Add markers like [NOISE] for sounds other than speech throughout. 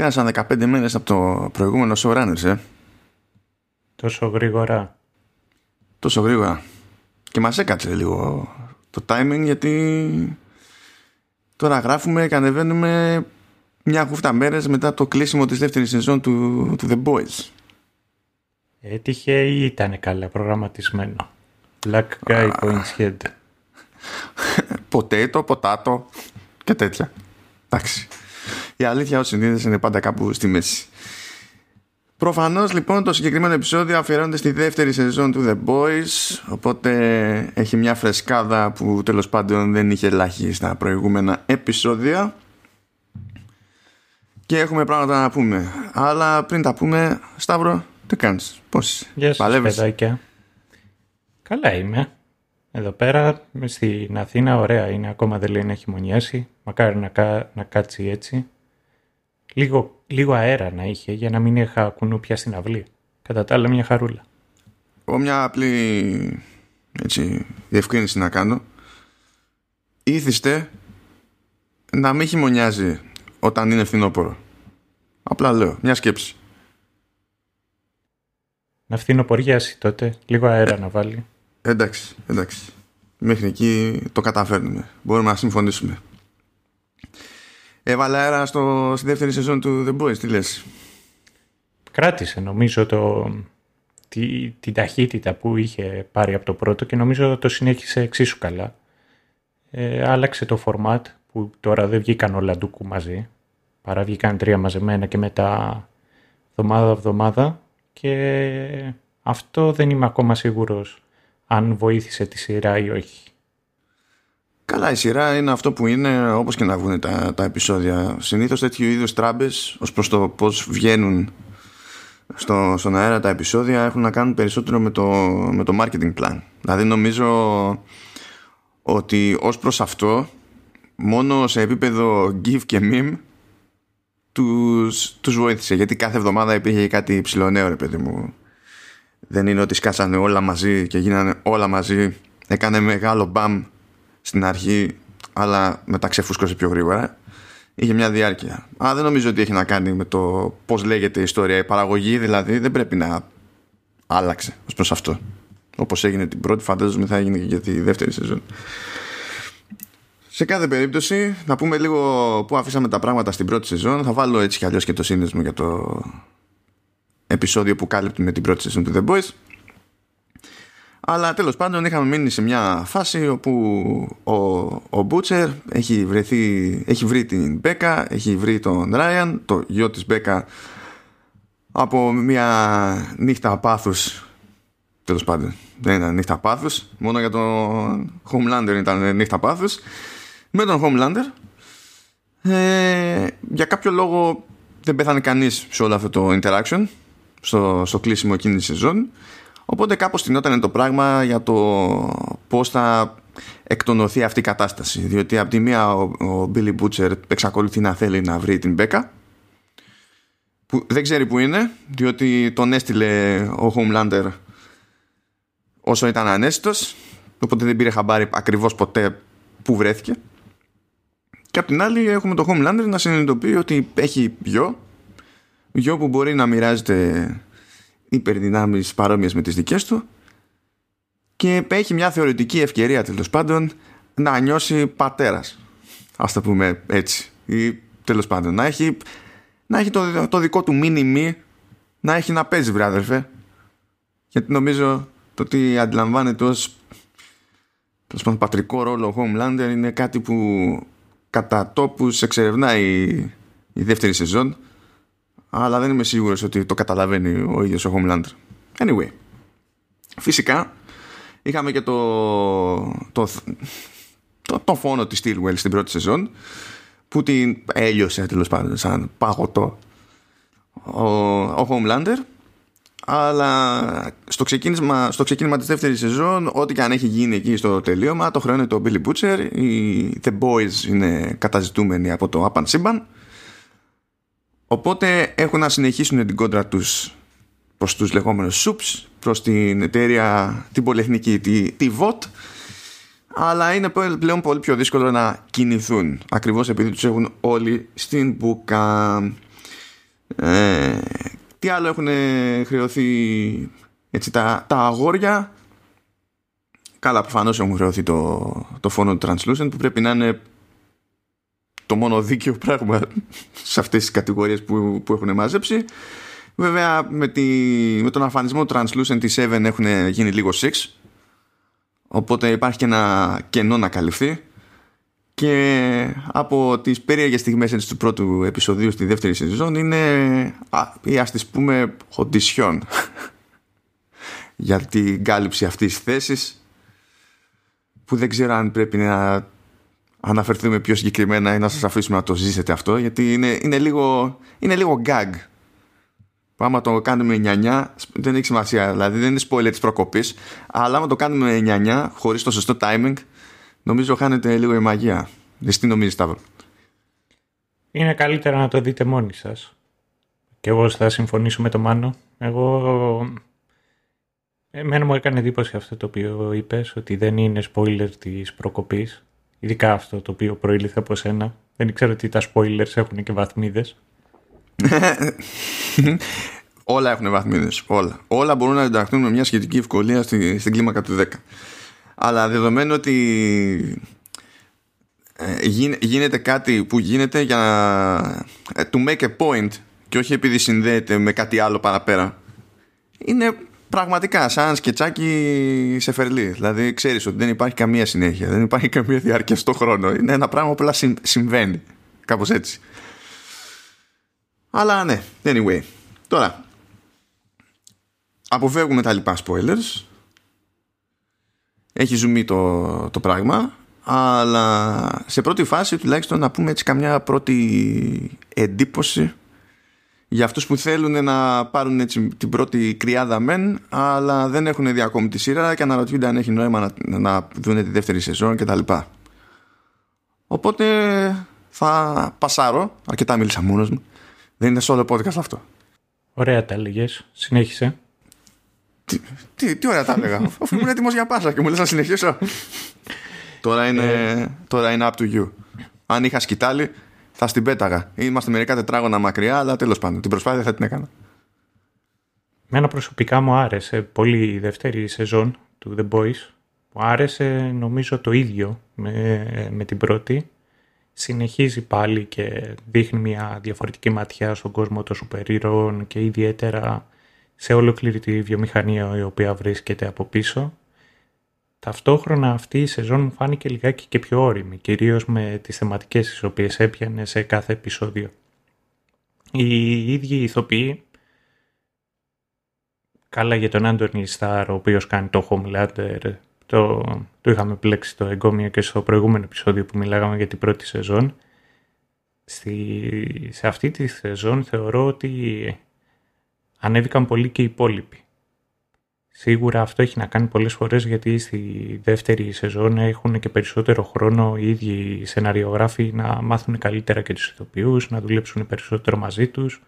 Πέρασαν 15 μέρες από το προηγούμενο showrunners, ε. Τόσο γρήγορα. Τόσο γρήγορα. Και μας έκατσε λίγο το timing γιατί τώρα γράφουμε και ανεβαίνουμε μια χούφτα μέρες μετά το κλείσιμο της δεύτερης σεζόν του, του The Boys. Έτυχε ή ήταν καλά προγραμματισμένο. Black guy points head. [LAUGHS] Ποτέτο, ποτάτο και τέτοια. Εντάξει. Η αλήθεια ως συνήθως είναι πάντα κάπου στη μέση. Προφανώς λοιπόν το συγκεκριμένο επεισόδιο αφιερώνεται στη δεύτερη σεζόν του The Boys οπότε έχει μια φρεσκάδα που τέλος πάντων δεν είχε ελάχιστη στα προηγούμενα επεισόδια και έχουμε πράγματα να πούμε. Αλλά πριν τα πούμε, Σταύρο, τι κάνεις, πώς Γεια σας παιδάκια. Καλά είμαι. Εδώ πέρα στην Αθήνα ωραία είναι, ακόμα δεν λέει να χειμωνιάσει. Μακάρι να, να κάτσει έτσι. Λίγο, λίγο αέρα να είχε για να μην είχα κουνούπια στην αυλή. Κατά τα άλλα μια χαρούλα. Εγώ μια απλή έτσι, διευκρίνηση να κάνω. Ήθιστε να μην χειμωνιάζει όταν είναι φθινόπωρο. Απλά λέω, μια σκέψη. Να φθινοποριάσει τότε, λίγο αέρα να βάλει. Εντάξει, εντάξει. Μέχρι εκεί το καταφέρνουμε. Μπορούμε να συμφωνήσουμε. Έβαλα αέρα στο, στη δεύτερη σεζόν του The Boys, τι λες; Κράτησε νομίζω το, τη, την ταχύτητα που είχε πάρει από το πρώτο και νομίζω το συνέχισε εξίσου καλά. Ε, άλλαξε το format που τώρα δεν βγήκαν όλα ντούκου μαζί. Παρά βγήκαν τρία μαζεμένα και μετά εβδομάδα-εβδομάδα και αυτό δεν είμαι ακόμα σίγουρος αν βοήθησε τη σειρά ή όχι. Καλά, η σειρά είναι αυτό που είναι όπως και να βγουν τα, τα επεισόδια. Συνήθως τέτοιου είδους τράμπες ως προς το πώς βγαίνουν στο, στον αέρα τα επεισόδια έχουν να κάνουν περισσότερο με το, με το marketing plan. Δηλαδή νομίζω ότι ως προς αυτό μόνο σε επίπεδο GIF και meme τους, τους βοήθησε γιατί κάθε εβδομάδα υπήρχε κάτι ψηλό ρε παιδί μου δεν είναι ότι σκάσανε όλα μαζί και γίνανε όλα μαζί έκανε μεγάλο μπαμ στην αρχή αλλά μετά ξεφούσκωσε πιο γρήγορα. Είχε μια διάρκεια. Αλλά δεν νομίζω ότι έχει να κάνει με το πως λέγεται η ιστορία. Η παραγωγή δηλαδή δεν πρέπει να άλλαξε ως προς αυτό. Όπως έγινε την πρώτη φαντάζομαι θα έγινε και για τη δεύτερη σεζόν. Σε κάθε περίπτωση, να πούμε λίγο πού αφήσαμε τα πράγματα στην πρώτη σεζόν. Θα βάλω έτσι κι αλλιώς και το σύνδεσμο για το επεισόδιο που κάλυπτε την πρώτη σεζόν του The Boys. Αλλά τέλος πάντων είχαμε μείνει σε μια φάση όπου ο, ο Butcher έχει, βρεθεί, έχει βρει την Μπέκα, έχει βρει τον Ράιαν, το γιο της Μπέκα από μια νύχτα πάθους. Τέλος πάντων δεν ήταν νύχτα πάθους μόνο για τον Homelander ήταν νύχτα πάθους. Με τον Homelander ε, για κάποιο λόγο δεν πέθανε κανείς σε όλο αυτό το interaction στο, στο κλείσιμο εκείνη τη σεζόν οπότε κάπως τεινόταν το πράγμα για το πώς θα εκτονωθεί αυτή η κατάσταση. Διότι από τη μία ο, ο Billy Butcher εξακολουθεί να θέλει να βρει την Μπέκα που δεν ξέρει που είναι διότι τον έστειλε ο Homelander όσο ήταν ανέστητος οπότε δεν πήρε χαμπάρι ακριβώς ποτέ που βρέθηκε. Και απ' την άλλη έχουμε το Homelander να συνειδητοποιεί ότι έχει γιο γιο που μπορεί να μοιράζεται υπερδυνάμεις παρόμοιες με τις δικές του και έχει μια θεωρητική ευκαιρία τέλος πάντων να νιώσει πατέρας ας το πούμε έτσι ή τέλος πάντων να έχει, να έχει το, το δικό του μήνυμη να έχει να παίζει βράδερφε γιατί νομίζω το ότι αντιλαμβάνεται ως τέλος πάντων πατρικό ρόλο ο Homelander είναι κάτι που κατά τόπους εξερευνάει η δεύτερη σεζόν αλλά δεν είμαι σίγουρος ότι το καταλαβαίνει ο ίδιος ο Homelander. Anyway, φυσικά είχαμε και το, το, το, το φόνο της Stillwell στην πρώτη σεζόν που την έλειωσε τέλος πάντων σαν πάγωτο ο, ο Homelander αλλά στο ξεκίνημα, στο ξεκίνημα της δεύτερης σεζόν ό,τι και αν έχει γίνει εκεί στο τελείωμα το χρεώνει το Billy Butcher οι The Boys είναι καταζητούμενοι από το Apan Σύμπαν οπότε έχουν να συνεχίσουν την κόντρα τους προς τους λεγόμενους SUPS προς την εταιρεία την πολυεθνική τη, τη VOT αλλά είναι πλέον πολύ πιο δύσκολο να κινηθούν ακριβώς επειδή τους έχουν όλοι στην μπουκα Ε, τι άλλο έχουν χρεωθεί έτσι, τα, τα αγόρια; Καλά, προφανώς έχουν χρεωθεί το, το φόνο του Translucent που πρέπει να είναι το μόνο δίκαιο πράγμα σε αυτές τις κατηγορίες που, που έχουν μαζέψει. Βέβαια με, τη, με τον αφανισμό του Translucent τη 7 έχουν γίνει λίγο 6 οπότε υπάρχει και ένα κενό να καλυφθεί. Και από τις περίεργες στιγμές του πρώτου επεισοδίου στη δεύτερη σεζόν είναι ή ας τις πούμε οντισιόν [LAUGHS] για την κάλυψη αυτής της θέσης που δεν ξέρω αν πρέπει να αναφερθούμε πιο συγκεκριμένα ή να σας αφήσουμε να το ζήσετε αυτό γιατί είναι, είναι, λίγο, είναι λίγο gag. Άμα το κάνουμε 9 δεν έχει σημασία δηλαδή δεν είναι spoiler της προκοπής αλλά άμα το κάνουμε 9 χωρίς το σωστό timing νομίζω χάνεται λίγο η μαγεία. Εσύ τι νομίζεις Σταύρο; Είναι καλύτερα να το δείτε μόνοι σας. Και εγώ θα συμφωνήσω με το Μάνο. Εγώ Εμένα μου έκανε εντύπωση αυτό το οποίο είπες, ότι δεν είναι spoiler της προκοπής. Ειδικά αυτό το οποίο προήλθε από σένα. Δεν ξέρω ότι τα spoilers έχουν και βαθμίδες. [LAUGHS] όλα έχουν βαθμίδες. Όλα. Όλα μπορούν να ενταχθούν με μια σχετική ευκολία στη, στην κλίμακα του 10. Αλλά δεδομένου ότι ε, γίνεται κάτι που γίνεται για να ε, to make a point και όχι επειδή συνδέεται με κάτι άλλο παραπέρα είναι πραγματικά σαν σκετσάκι σε φερλί. Δηλαδή ξέρεις ότι δεν υπάρχει καμία συνέχεια, δεν υπάρχει καμία διάρκεια στο χρόνο. Είναι ένα πράγμα που απλά συμβαίνει. Κάπως έτσι. Αλλά ναι, anyway. Τώρα, αποφεύγουμε τα λοιπά spoilers. Έχει ζουμί το, το πράγμα. Αλλά σε πρώτη φάση τουλάχιστον να πούμε έτσι καμιά πρώτη εντύπωση για αυτούς που θέλουν να πάρουν έτσι την πρώτη κρυάδα μεν αλλά δεν έχουν δει ακόμη τη σειρά και αναρωτιούνται αν έχει νόημα να, να δουν τη δεύτερη σεζόν και τα λοιπά. Οπότε θα πασάρω, αρκετά μίλησα μόνος μου, δεν είναι σε όλο podcast αυτό. Ωραία τα έλεγες. Συνέχισε. Τι, τι, τι ωραία τα έλεγα. [LAUGHS] Αφού ήμουν έτοιμος για πάσα και μου λες να συνεχίσω. τώρα, είναι, ε. τώρα είναι up to you. Αν είχα σκητάλη, θα στην πέταγα. Είμαστε μερικά τετράγωνα μακριά, αλλά τέλος πάντων την προσπάθεια θα την έκανα. Μένα προσωπικά μου άρεσε πολύ η δεύτερη σεζόν του The Boys. Μου άρεσε νομίζω το ίδιο με, με την πρώτη. Συνεχίζει πάλι και δείχνει μια διαφορετική ματιά στον κόσμο των σούπερ και ιδιαίτερα σε ολόκληρη τη βιομηχανία η οποία βρίσκεται από πίσω. Ταυτόχρονα αυτή η σεζόν μου φάνηκε λιγάκι και πιο όρημη, κυρίως με τις θεματικές τις οποίες έπιανε σε κάθε επεισόδιο. Οι ίδιοι ηθοποιοί, καλά για τον Άντωνι Σταρ, ο οποίος κάνει το Homelander, το, το είχαμε πλέξει το εγκόμιο και στο προηγούμενο επεισόδιο που μιλάγαμε για την πρώτη σεζόν. Στη, σε αυτή τη σεζόν θεωρώ ότι ανέβηκαν πολύ και οι υπόλοιποι. Σίγουρα αυτό έχει να κάνει πολλές φορές γιατί στη δεύτερη σεζόν έχουν και περισσότερο χρόνο οι ίδιοι σεναριογράφοι να μάθουν καλύτερα και τους ηθοποιούς, να δουλέψουν περισσότερο μαζί τους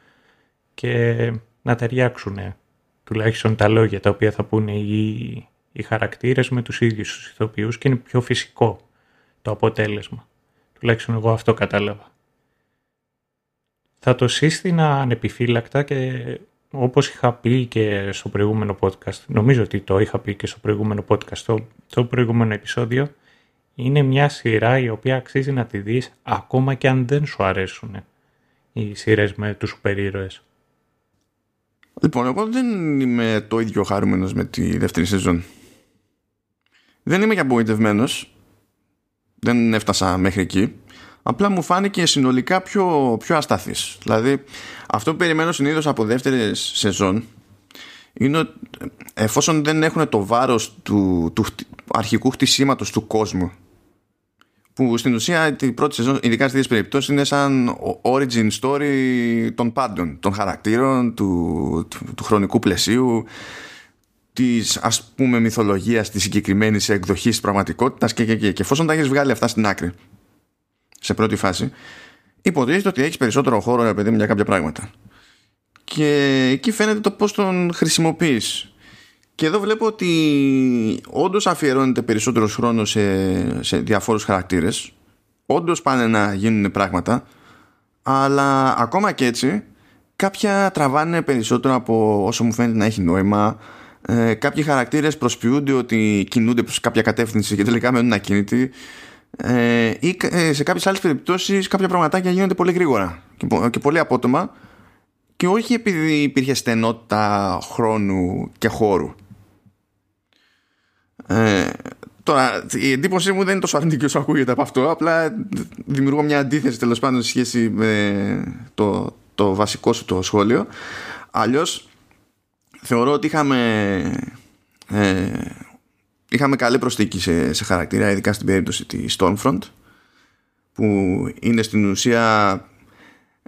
και να ταιριάξουν τουλάχιστον τα λόγια τα οποία θα πούνε οι, οι χαρακτήρες με τους ίδιους τους ηθοποιούς και είναι πιο φυσικό το αποτέλεσμα. Τουλάχιστον εγώ αυτό κατάλαβα. Θα το σύστηνα ανεπιφύλακτα και όπως είχα πει και στο προηγούμενο podcast, νομίζω ότι το είχα πει και στο προηγούμενο podcast, το, το προηγούμενο επεισόδιο, είναι μια σειρά η οποία αξίζει να τη δεις ακόμα και αν δεν σου αρέσουν οι σειρές με τους σούπερ ήρωες. Λοιπόν, εγώ δεν είμαι το ίδιο χαρούμενος με τη δεύτερη σεζόν. Δεν είμαι και απογοητευμένος. Δεν έφτασα μέχρι εκεί απλά μου φάνηκε συνολικά πιο, πιο ασταθής. Δηλαδή, αυτό που περιμένω συνήθως από δεύτερες σεζόν είναι ότι εφόσον δεν έχουν το βάρος του, του αρχικού χτισήματος του κόσμου που στην ουσία την πρώτη σεζόν, ειδικά στις περιπτώσεις είναι σαν origin story των πάντων, των χαρακτήρων, του, του, χρονικού πλαισίου, της ας πούμε μυθολογίας της συγκεκριμένης εκδοχής της πραγματικότητας και, και, και, και εφόσον τα έχεις βγάλει αυτά στην άκρη σε πρώτη φάση, υποτίθεται ότι έχει περισσότερο χώρο, ρε παιδί μου, για κάποια πράγματα. Και εκεί φαίνεται το πώς τον χρησιμοποιείς. Και εδώ βλέπω ότι όντως αφιερώνεται περισσότερος χρόνος σε, σε διαφόρους χαρακτήρες. Όντως πάνε να γίνουν πράγματα. Αλλά ακόμα και έτσι κάποια τραβάνε περισσότερο από όσο μου φαίνεται να έχει νόημα. Ε, κάποιοι χαρακτήρες προσποιούνται ότι κινούνται προς κάποια κατεύθυνση και τελικά μένουν ακίνητοι. Ε, ή ε, σε κάποιες άλλες περιπτώσεις κάποια πραγματάκια γίνονται πολύ γρήγορα και, και πολύ απότομα και όχι επειδή υπήρχε στενότητα χρόνου και χώρου. Ε, τώρα, η εντύπωσή μου δεν είναι τόσο αρνητική όσο ακούγεται από αυτό. Απλά δημιουργώ μια αντίθεση τέλος πάντων σε σχέση με το, το βασικό σου το σχόλιο. Αλλιώς, θεωρώ ότι είχαμε. Ε, είχαμε καλή προσθήκη σε, σε χαρακτήρα, ειδικά στην περίπτωση της Stormfront, που είναι στην ουσία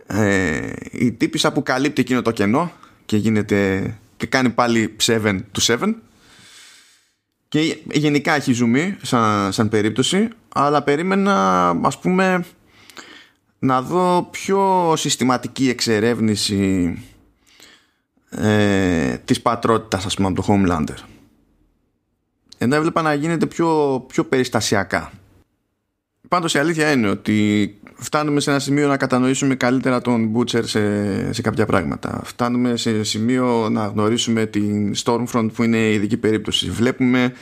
ε, η τύπησα που καλύπτει εκείνο το κενό και γίνεται και κάνει πάλι 7 to 7 και γενικά έχει ζουμί σαν, σαν περίπτωση αλλά περίμενα ας πούμε να δω πιο συστηματική εξερεύνηση ε, της πατρότητας ας πούμε από το Homelander ενώ έβλεπα να γίνεται πιο, πιο περιστασιακά πάντως η αλήθεια είναι ότι φτάνουμε σε ένα σημείο να κατανοήσουμε καλύτερα τον Butcher σε, σε κάποια πράγματα. Φτάνουμε σε σημείο να γνωρίσουμε την Stormfront που είναι η ειδική περίπτωση. Βλέπουμε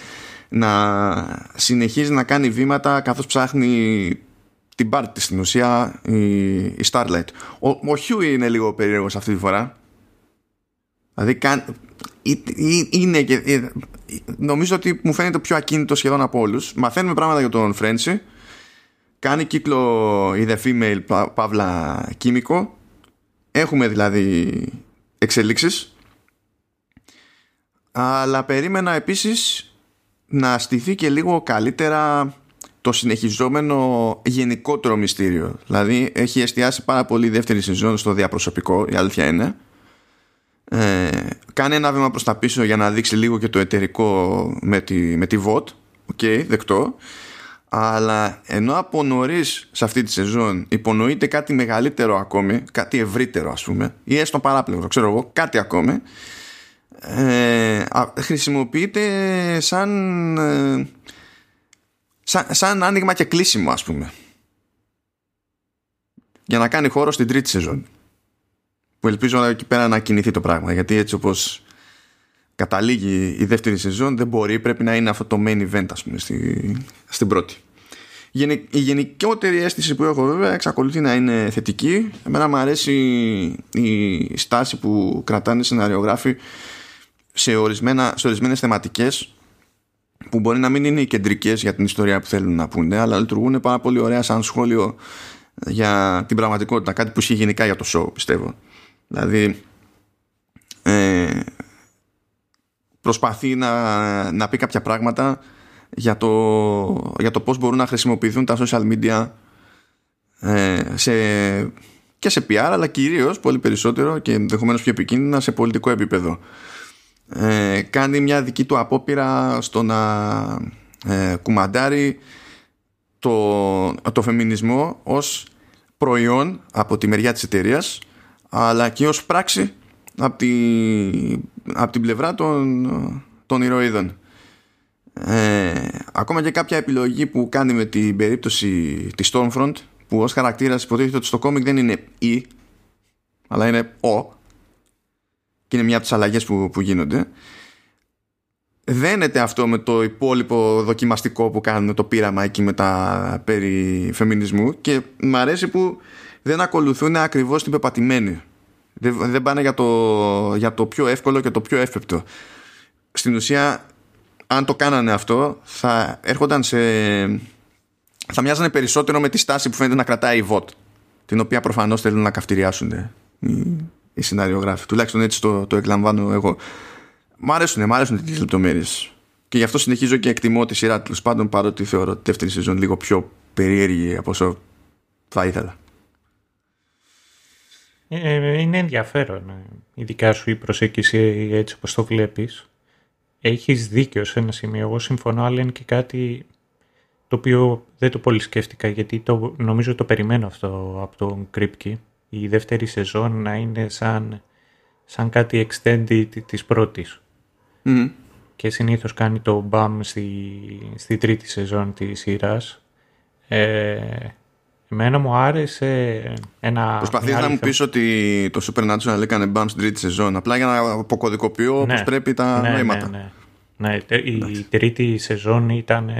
να συνεχίζει να κάνει βήματα καθώς ψάχνει την πάρτη στην ουσία η, η Starlight. Ο, ο Hugh είναι λίγο περίεργος αυτή τη φορά. Δηλαδή είναι και, νομίζω ότι μου φαίνεται πιο ακίνητο σχεδόν από όλους. Μαθαίνουμε πράγματα για τον Φρέντσι. Κάνει κύκλο η The Female Παύλα Κίμικο. Έχουμε δηλαδή εξελίξεις. Αλλά περίμενα επίσης να στηθεί και λίγο καλύτερα το συνεχιζόμενο γενικότερο μυστήριο. Δηλαδή έχει εστιάσει πάρα πολύ η δεύτερη σεζόν στο διαπροσωπικό η αλήθεια είναι ε, κάνει ένα βήμα προς τα πίσω για να δείξει λίγο και το εταιρικό με τη, με τη Vought OK, δεκτό. Αλλά ενώ από νωρίς σε αυτή τη σεζόν υπονοείται κάτι μεγαλύτερο ακόμη, κάτι ευρύτερο ας πούμε, ή έστω παράπλευρο, ξέρω εγώ, κάτι ακόμη, ε, χρησιμοποιείται σαν, ε, σαν, σαν άνοιγμα και κλείσιμο ας πούμε. Για να κάνει χώρο στην τρίτη σεζόν που ελπίζω εκεί πέρα να κινηθεί το πράγμα γιατί έτσι όπως καταλήγει η δεύτερη σεζόν δεν μπορεί, πρέπει να είναι αυτό το main event ας πούμε στη, στην πρώτη. Η γενικότερη αίσθηση που έχω βέβαια εξακολουθεί να είναι θετική. Εμένα μου αρέσει η στάση που κρατάνε οι σεναριογράφοι σε, ορισμένα, σε ορισμένες θεματικές που μπορεί να μην είναι οι κεντρικές για την ιστορία που θέλουν να πούνε αλλά λειτουργούν πάρα πολύ ωραία σαν σχόλιο για την πραγματικότητα κάτι που ισχύει γενικά για το show πιστεύω δηλαδή ε, προσπαθεί να, να πει κάποια πράγματα για το, για το πώς μπορούν να χρησιμοποιηθούν τα social media ε, σε, και σε PR αλλά κυρίως πολύ περισσότερο και ενδεχομένως πιο επικίνδυνα σε πολιτικό επίπεδο. Ε, κάνει μια δική του απόπειρα στο να ε, κουμαντάρει το, το φεμινισμό ως προϊόν από τη μεριά της εταιρείας, αλλά και ως πράξη από, τη, από την πλευρά των, των ηρωίδων. Ε, ακόμα και κάποια επιλογή που κάνει με την περίπτωση της Stormfront που ως χαρακτήρας υποτίθεται ότι στο κόμικ δεν είναι «η» αλλά είναι «ο» και είναι μια από τις αλλαγές που, που γίνονται δένεται αυτό με το υπόλοιπο δοκιμαστικό που κάνουν το πείραμα εκεί με τα περί φεμινισμού και μου αρέσει που δεν ακολουθούν ακριβώς την πεπατημένη. Δεν, δεν πάνε για το, για το πιο εύκολο και το πιο εύπεπτο. Στην ουσία αν το κάνανε αυτό θα έρχονταν σε θα μοιάζανε περισσότερο με τη στάση που φαίνεται να κρατάει η VOT την οποία προφανώς θέλουν να καυτηριάσουν οι, οι σενάριογράφοι. Τουλάχιστον έτσι το, το εκλαμβάνω εγώ. Μ' αρέσουν, μ' αρέσουν τις λεπτομέρειες. Και γι' αυτό συνεχίζω και εκτιμώ τη σειρά τέλο πάντων παρότι θεωρώ τη δεύτερη σεζόν λίγο πιο περίεργη από όσο θα ήθελα ε, ε, είναι ενδιαφέρον ε, ειδικά σου η προσέγγιση έτσι όπως το βλέπεις έχεις δίκιο σε ένα σημείο. Εγώ συμφωνώ, αλλά είναι και κάτι το οποίο δεν το πολύ σκέφτηκα, γιατί το, νομίζω το περιμένω αυτό από τον Κρύπκι. Η δεύτερη σεζόν να είναι σαν, σαν κάτι extended της πρώτης. Και συνήθως κάνει το BAM στη, στη τρίτη σεζόν της σειράς. Ε, Εμένα μου άρεσε ένα. Προσπαθείς να μου πεις ότι το Supernatural έκανε μπαμ στην τρίτη σεζόν. Απλά για να αποκωδικοποιώ ναι, όπω πρέπει τα ναι, νοήματα. Ναι, ναι. ναι η τρίτη σεζόν ήταν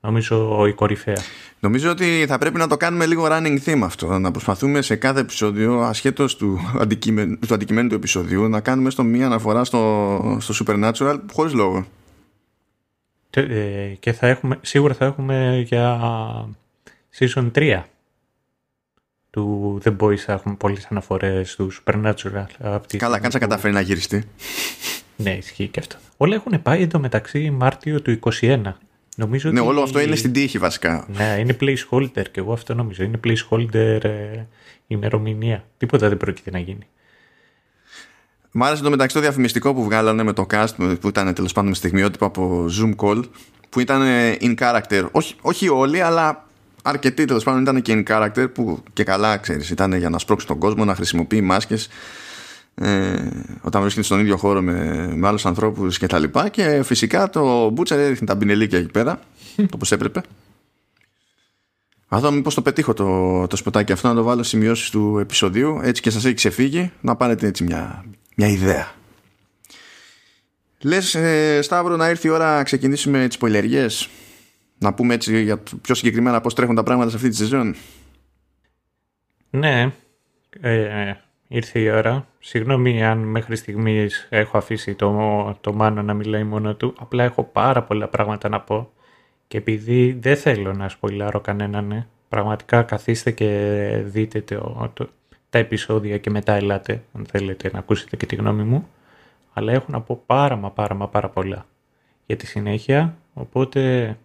νομίζω η κορυφαία. Νομίζω ότι θα πρέπει να το κάνουμε λίγο running theme αυτό. Να προσπαθούμε σε κάθε επεισόδιο, ασχέτως του, αντικειμένου, του αντικειμένου του επεισοδίου, να κάνουμε στο μία αναφορά στο, στο Supernatural χωρίς λόγο. Ε, και θα έχουμε, σίγουρα θα έχουμε για season 3 του The Boys θα έχουμε πολλές αναφορές του Supernatural. Καλά, κάτσα καταφέρει να γυριστεί. ναι, ισχύει και αυτό. Όλα έχουν πάει εντωμεταξύ Μάρτιο του 2021. Νομίζω ναι, όλο αυτό είναι στην τύχη βασικά. Ναι, είναι placeholder και εγώ αυτό νομίζω. Είναι placeholder ε, ημερομηνία. Τίποτα δεν πρόκειται να γίνει. Μ' άρεσε το μεταξύ το διαφημιστικό που βγάλανε με το cast που ήταν τέλος πάντων με στιγμιότυπο από Zoom call που ήταν ε, in character. Όχι, όχι όλοι, αλλά αρκετοί τέλος πάντων ήταν και in character που και καλά ξέρεις, ήταν για να σπρώξει τον κόσμο, να χρησιμοποιεί μάσκες ε, όταν βρίσκεται στον ίδιο χώρο με, με άλλους ανθρώπους και τα λοιπά. Και φυσικά το Butcher έριχνε τα μπινελίκια εκεί πέρα όπως έπρεπε. Θα δω μήπως το πετύχω το, το σποτάκι αυτό να το βάλω σημειώσεις του επεισοδίου έτσι και σας έχει ξεφύγει να πάρετε έτσι μια, μια ιδέα. Λες ε, Σταύρο να ήρθε η ώρα να ξεκινήσουμε τις πολυεργίες να πούμε έτσι για πιο συγκεκριμένα πώς τρέχουν τα πράγματα σε αυτή τη σεζόν Ναι ε, ήρθε η ώρα. Συγγνώμη αν μέχρι στιγμής έχω αφήσει το, το Μάνο να μιλάει μόνο του. Απλά έχω πάρα πολλά πράγματα να πω. Και επειδή δεν θέλω να σποιλάρω κανέναν, ναι, πραγματικά καθίστε και δείτε το, το, τα επεισόδια και μετά ελάτε, αν θέλετε να ακούσετε και τη γνώμη μου. Αλλά έχω να πω πάρα μα πάρα μα πάρα πολλά για τη συνέχεια. Οπότε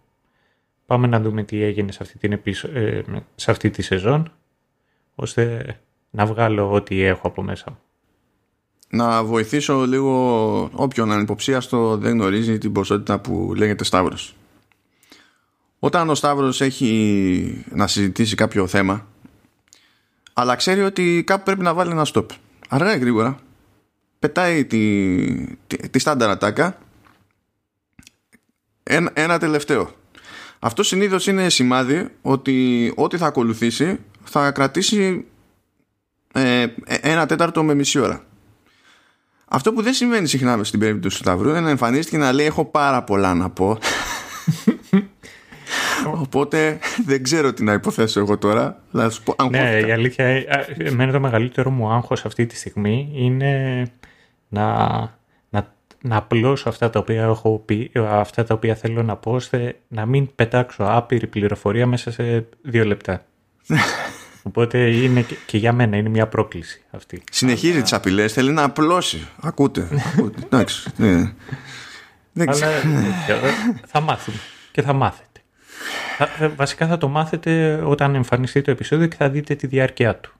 πάμε να δούμε τι έγινε σε αυτή, την ε, σε αυτή τη σεζόν, ώστε να βγάλω ό,τι έχω από μέσα μου. Να βοηθήσω λίγο όποιον ανυποψίαστο δεν γνωρίζει την ποσότητα που λέγεται Σταύρος. Όταν ο Σταύρος έχει να συζητήσει κάποιο θέμα αλλά ξέρει ότι κάπου πρέπει να βάλει ένα stop. Αργά ή γρήγορα πετάει τη, τη, τη στάνταρ ατάκα ένα, ένα τελευταίο. Αυτό συνήθως είναι σημάδι ότι ό,τι θα ακολουθήσει θα κρατήσει ε, ένα τέταρτο με μισή ώρα. Αυτό που δεν συμβαίνει συχνά στην περίπτωση του Σταυρού είναι να εμφανίστηκε να λέει έχω πάρα πολλά να πω. [LAUGHS] Οπότε δεν ξέρω τι να υποθέσω εγώ τώρα. ναι, η αλήθεια, εμένα το μεγαλύτερο μου άγχος αυτή τη στιγμή είναι να, να, να απλώσω αυτά τα οποία έχω πει, αυτά τα οποία θέλω να πω, ώστε να μην πετάξω άπειρη πληροφορία μέσα σε δύο λεπτά. [LAUGHS] Οπότε είναι και για μένα είναι μια πρόκληση αυτή. Συνεχίζει Αλλά... τις απειλές, θέλει να απλώσει. Ακούτε. Εντάξει. Ναι. Αλλά θα μάθουμε και θα μάθετε. βασικά θα το μάθετε όταν εμφανιστεί το επεισόδιο και θα δείτε τη διάρκεια του.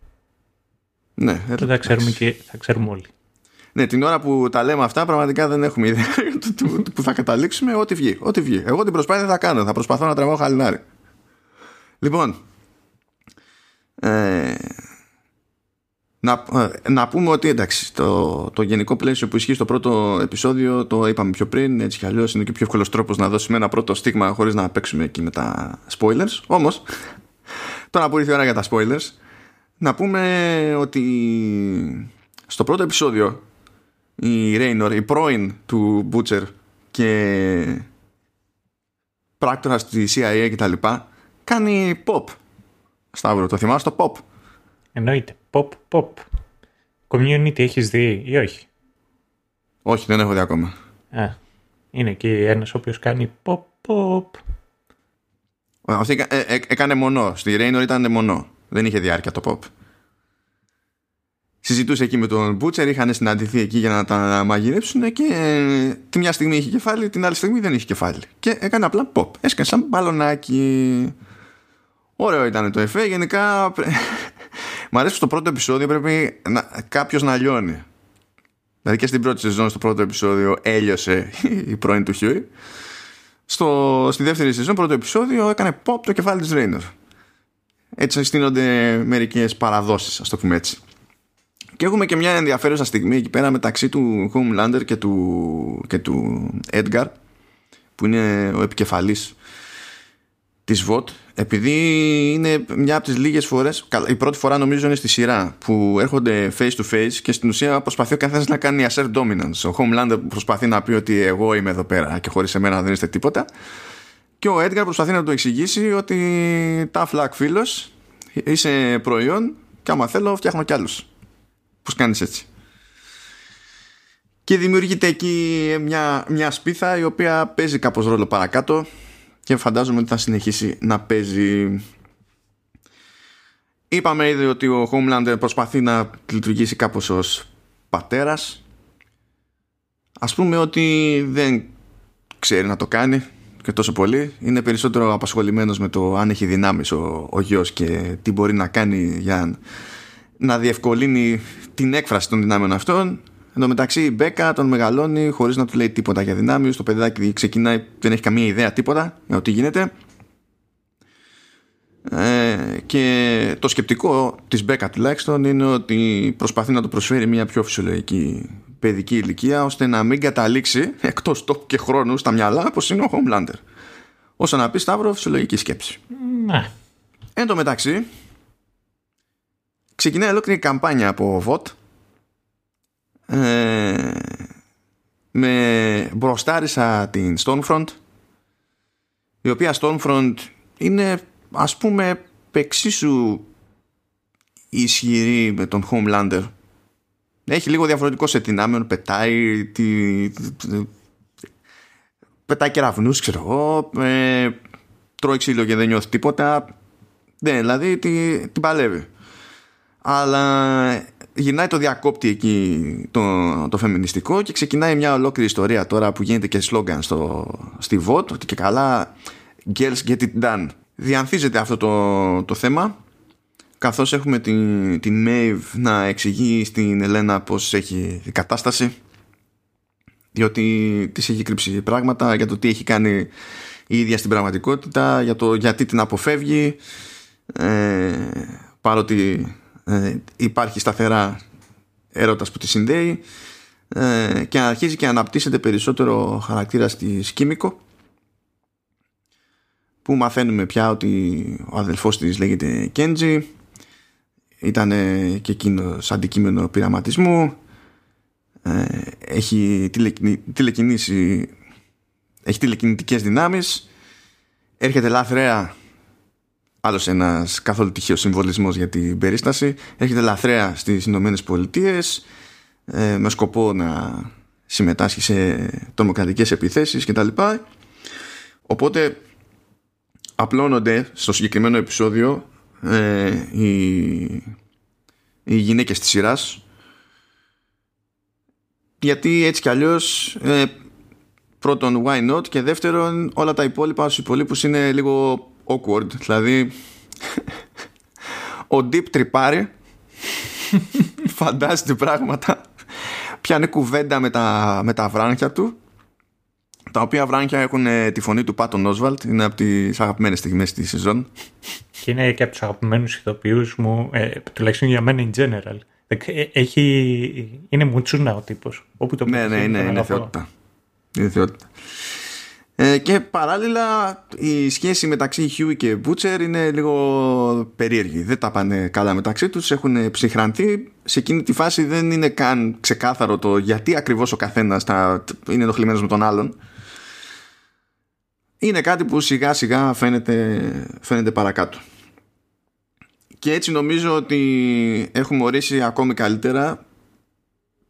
Ναι, θα ξέρουμε και θα ξέρουμε όλοι. Ναι, την ώρα που τα λέμε αυτά, πραγματικά δεν έχουμε ιδέα [LAUGHS] που θα καταλήξουμε. Ό,τι βγει. Ό,τι βγει. Εγώ την προσπάθεια θα κάνω. Θα προσπαθώ να τραβάω χαλινάρι. Λοιπόν, ε, να, ε, να πούμε ότι εντάξει το, το γενικό πλαίσιο που ισχύει στο πρώτο επεισόδιο το είπαμε πιο πριν έτσι κι αλλιώς είναι και πιο εύκολος τρόπος να δώσουμε ένα πρώτο στίγμα χωρίς να παίξουμε εκεί με τα spoilers όμως τώρα που ήρθε η ώρα για τα spoilers να πούμε ότι στο πρώτο επεισόδιο η Raynor, η πρώην του Butcher και πράκτορας στη CIA και τα λοιπά κάνει pop Σταύρο, το θυμάσαι το pop; Εννοείται. Pop, pop. Community έχεις δει ή όχι; Όχι, δεν έχω δει ακόμα. Α, είναι και ένας ο οποίος κάνει pop, pop. Αυτή ε, ε, έκανε μονό. Στη Raynor ήταν μονό. Δεν είχε διάρκεια το pop. Συζητούσε εκεί με τον Μπούτσερ, είχαν συναντηθεί εκεί για να τα μαγειρέψουν και ε, τη μια στιγμή είχε κεφάλι, την άλλη στιγμή δεν είχε κεφάλι. Και έκανε απλά pop. Έσκασε σαν μπαλονάκι. Ωραίο ήταν το εφέ. Γενικά, [LAUGHS] μου αρέσει στο πρώτο επεισόδιο πρέπει να, κάποιος να λιώνει. Δηλαδή και στην πρώτη σεζόν, στο πρώτο επεισόδιο, έλειωσε [LAUGHS] η πρώην του Χιούι. Στο, στη δεύτερη σεζόν, πρώτο επεισόδιο, έκανε pop το κεφάλι της Ρέινορ. Έτσι στείνονται μερικές παραδόσεις, ας το πούμε έτσι. Και έχουμε και μια ενδιαφέρουσα στιγμή εκεί πέρα μεταξύ του Homelander και του, και του Edgar, που είναι ο επικεφαλής της VOT επειδή είναι μια από τις λίγες φορές η πρώτη φορά νομίζω είναι στη σειρά που έρχονται face to face και στην ουσία προσπαθεί ο καθένας να κάνει assert dominance. Ο Homelander προσπαθεί να πει ότι εγώ είμαι εδώ πέρα και χωρίς εμένα δεν είστε τίποτα και ο Edgar προσπαθεί να του εξηγήσει ότι τα φλακ φίλος είσαι προϊόν και άμα θέλω φτιάχνω κι άλλους πώς κάνεις έτσι. Και δημιουργείται εκεί μια, μια σπίθα η οποία παίζει κάπως ρόλο παρακάτω και φαντάζομαι ότι θα συνεχίσει να παίζει. Είπαμε ήδη ότι ο Homelander προσπαθεί να λειτουργήσει κάπως ως πατέρας. Ας πούμε ότι δεν ξέρει να το κάνει και τόσο πολύ. Είναι περισσότερο απασχολημένος με το αν έχει δυνάμεις ο, ο γιος και τι μπορεί να κάνει για να διευκολύνει την έκφραση των δυνάμεων αυτών Εν τω μεταξύ η Μπέκα τον μεγαλώνει χωρίς να του λέει τίποτα για δυνάμεις. Το παιδάκι ξεκινάει, δεν έχει καμία ιδέα τίποτα για το τι γίνεται. Ε, και το σκεπτικό της Μπέκα τουλάχιστον είναι ότι προσπαθεί να του προσφέρει μια πιο φυσιολογική παιδική ηλικία ώστε να μην καταλήξει εκτός τόπου και χρόνου στα μυαλά όπως είναι ο Homelander. Όσο να πει Σταύρο φυσιολογική σκέψη. Ναι. Εν τω μεταξύ ξεκινάει ολόκληρη καμπάνια από VOT ε, με μπροστάρισα την Stormfront η οποία Stormfront είναι ας πούμε εξίσου ισχυρή με τον Homelander. Έχει λίγο διαφορετικό σετ δυνάμεων πετάει τη, πετάει κεραυνούς ξέρω εγώ ε, τρώει ξύλο και δεν νιώθει τίποτα. Δεν δηλαδή την, την παλεύει αλλά γυρνάει το διακόπτη εκεί το, το φεμινιστικό και ξεκινάει μια ολόκληρη ιστορία τώρα που γίνεται και σλόγκαν στο, στη Vought ότι και καλά girls get it done. Διανθίζεται αυτό το, το θέμα καθώς έχουμε την, την Maeve να εξηγεί στην Ελένα πως έχει η κατάσταση διότι της έχει κρύψει πράγματα για το τι έχει κάνει η ίδια στην πραγματικότητα για το γιατί την αποφεύγει ε, παρότι ε, υπάρχει σταθερά έρωτας που τη συνδέει ε, και αρχίζει και αναπτύσσεται περισσότερο χαρακτήρα στη Σκήμικο που μαθαίνουμε πια ότι ο αδελφός της λέγεται Κέντζι ήταν και εκείνο αντικείμενο πειραματισμού. Ε, έχει τηλεκινήσει έχει τηλεκινητικές δυνάμεις. Έρχεται λάθρεα Άλλος ένας καθόλου τυχαίος συμβολισμός για την περίσταση. Έρχεται λαθρέα στις Ηνωμένες Πολιτείες ε, με σκοπό να συμμετάσχει σε τρομοκρατικές επιθέσεις κτλ. Οπότε απλώνονται στο συγκεκριμένο επεισόδιο ε, οι, οι γυναίκες της σειράς γιατί έτσι κι αλλιώς ε, πρώτον why not; Και δεύτερον όλα τα υπόλοιπα στους υπολείπους είναι λίγο awkward. Δηλαδή, ο Deep τρυπάρει, φαντάζεται πράγματα, πιάνει κουβέντα με τα, με τα βράνια του, τα οποία βράγχια έχουν ε, τη φωνή του Πάτον Όσβαλντ, είναι από τις αγαπημένες στιγμές της σεζόν. Και είναι και από τους αγαπημένους ηθοποιούς μου, ε, τουλάχιστον για μένα in general. Ε, έχει, είναι μουτσούνα ο τύπος. Όπου το ναι, ναι, είναι, είναι θεότητα. Είναι θεότητα. Ε, και παράλληλα η σχέση μεταξύ Χιούι και Μπούτσερ είναι λίγο περίεργη. Δεν τα πάνε καλά μεταξύ τους, έχουν ψυχραντεί. Σε εκείνη τη φάση δεν είναι καν ξεκάθαρο το γιατί ακριβώς ο καθένας τα... είναι ενοχλημένος με τον άλλον. Είναι κάτι που σιγά σιγά φαίνεται, φαίνεται παρακάτω. Και έτσι νομίζω ότι έχουμε ορίσει ακόμη καλύτερα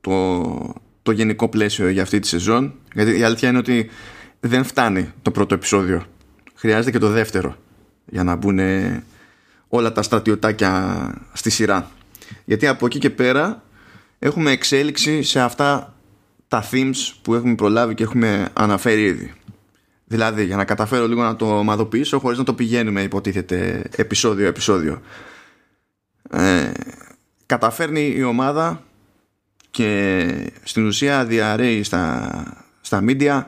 το, το γενικό πλαίσιο για αυτή τη σεζόν. Γιατί η αλήθεια είναι ότι δεν φτάνει το πρώτο επεισόδιο. Χρειάζεται και το δεύτερο για να μπουν όλα τα στρατιωτάκια στη σειρά. Γιατί από εκεί και πέρα έχουμε εξέλιξη σε αυτά τα themes που έχουμε προλάβει και έχουμε αναφέρει ήδη. Δηλαδή, για να καταφέρω λίγο να το ομαδοποιήσω χωρίς να το πηγαίνουμε υποτίθεται επεισόδιο-επεισόδιο. Ε, καταφέρνει η ομάδα και στην ουσία διαρρέει στα, στα media ε,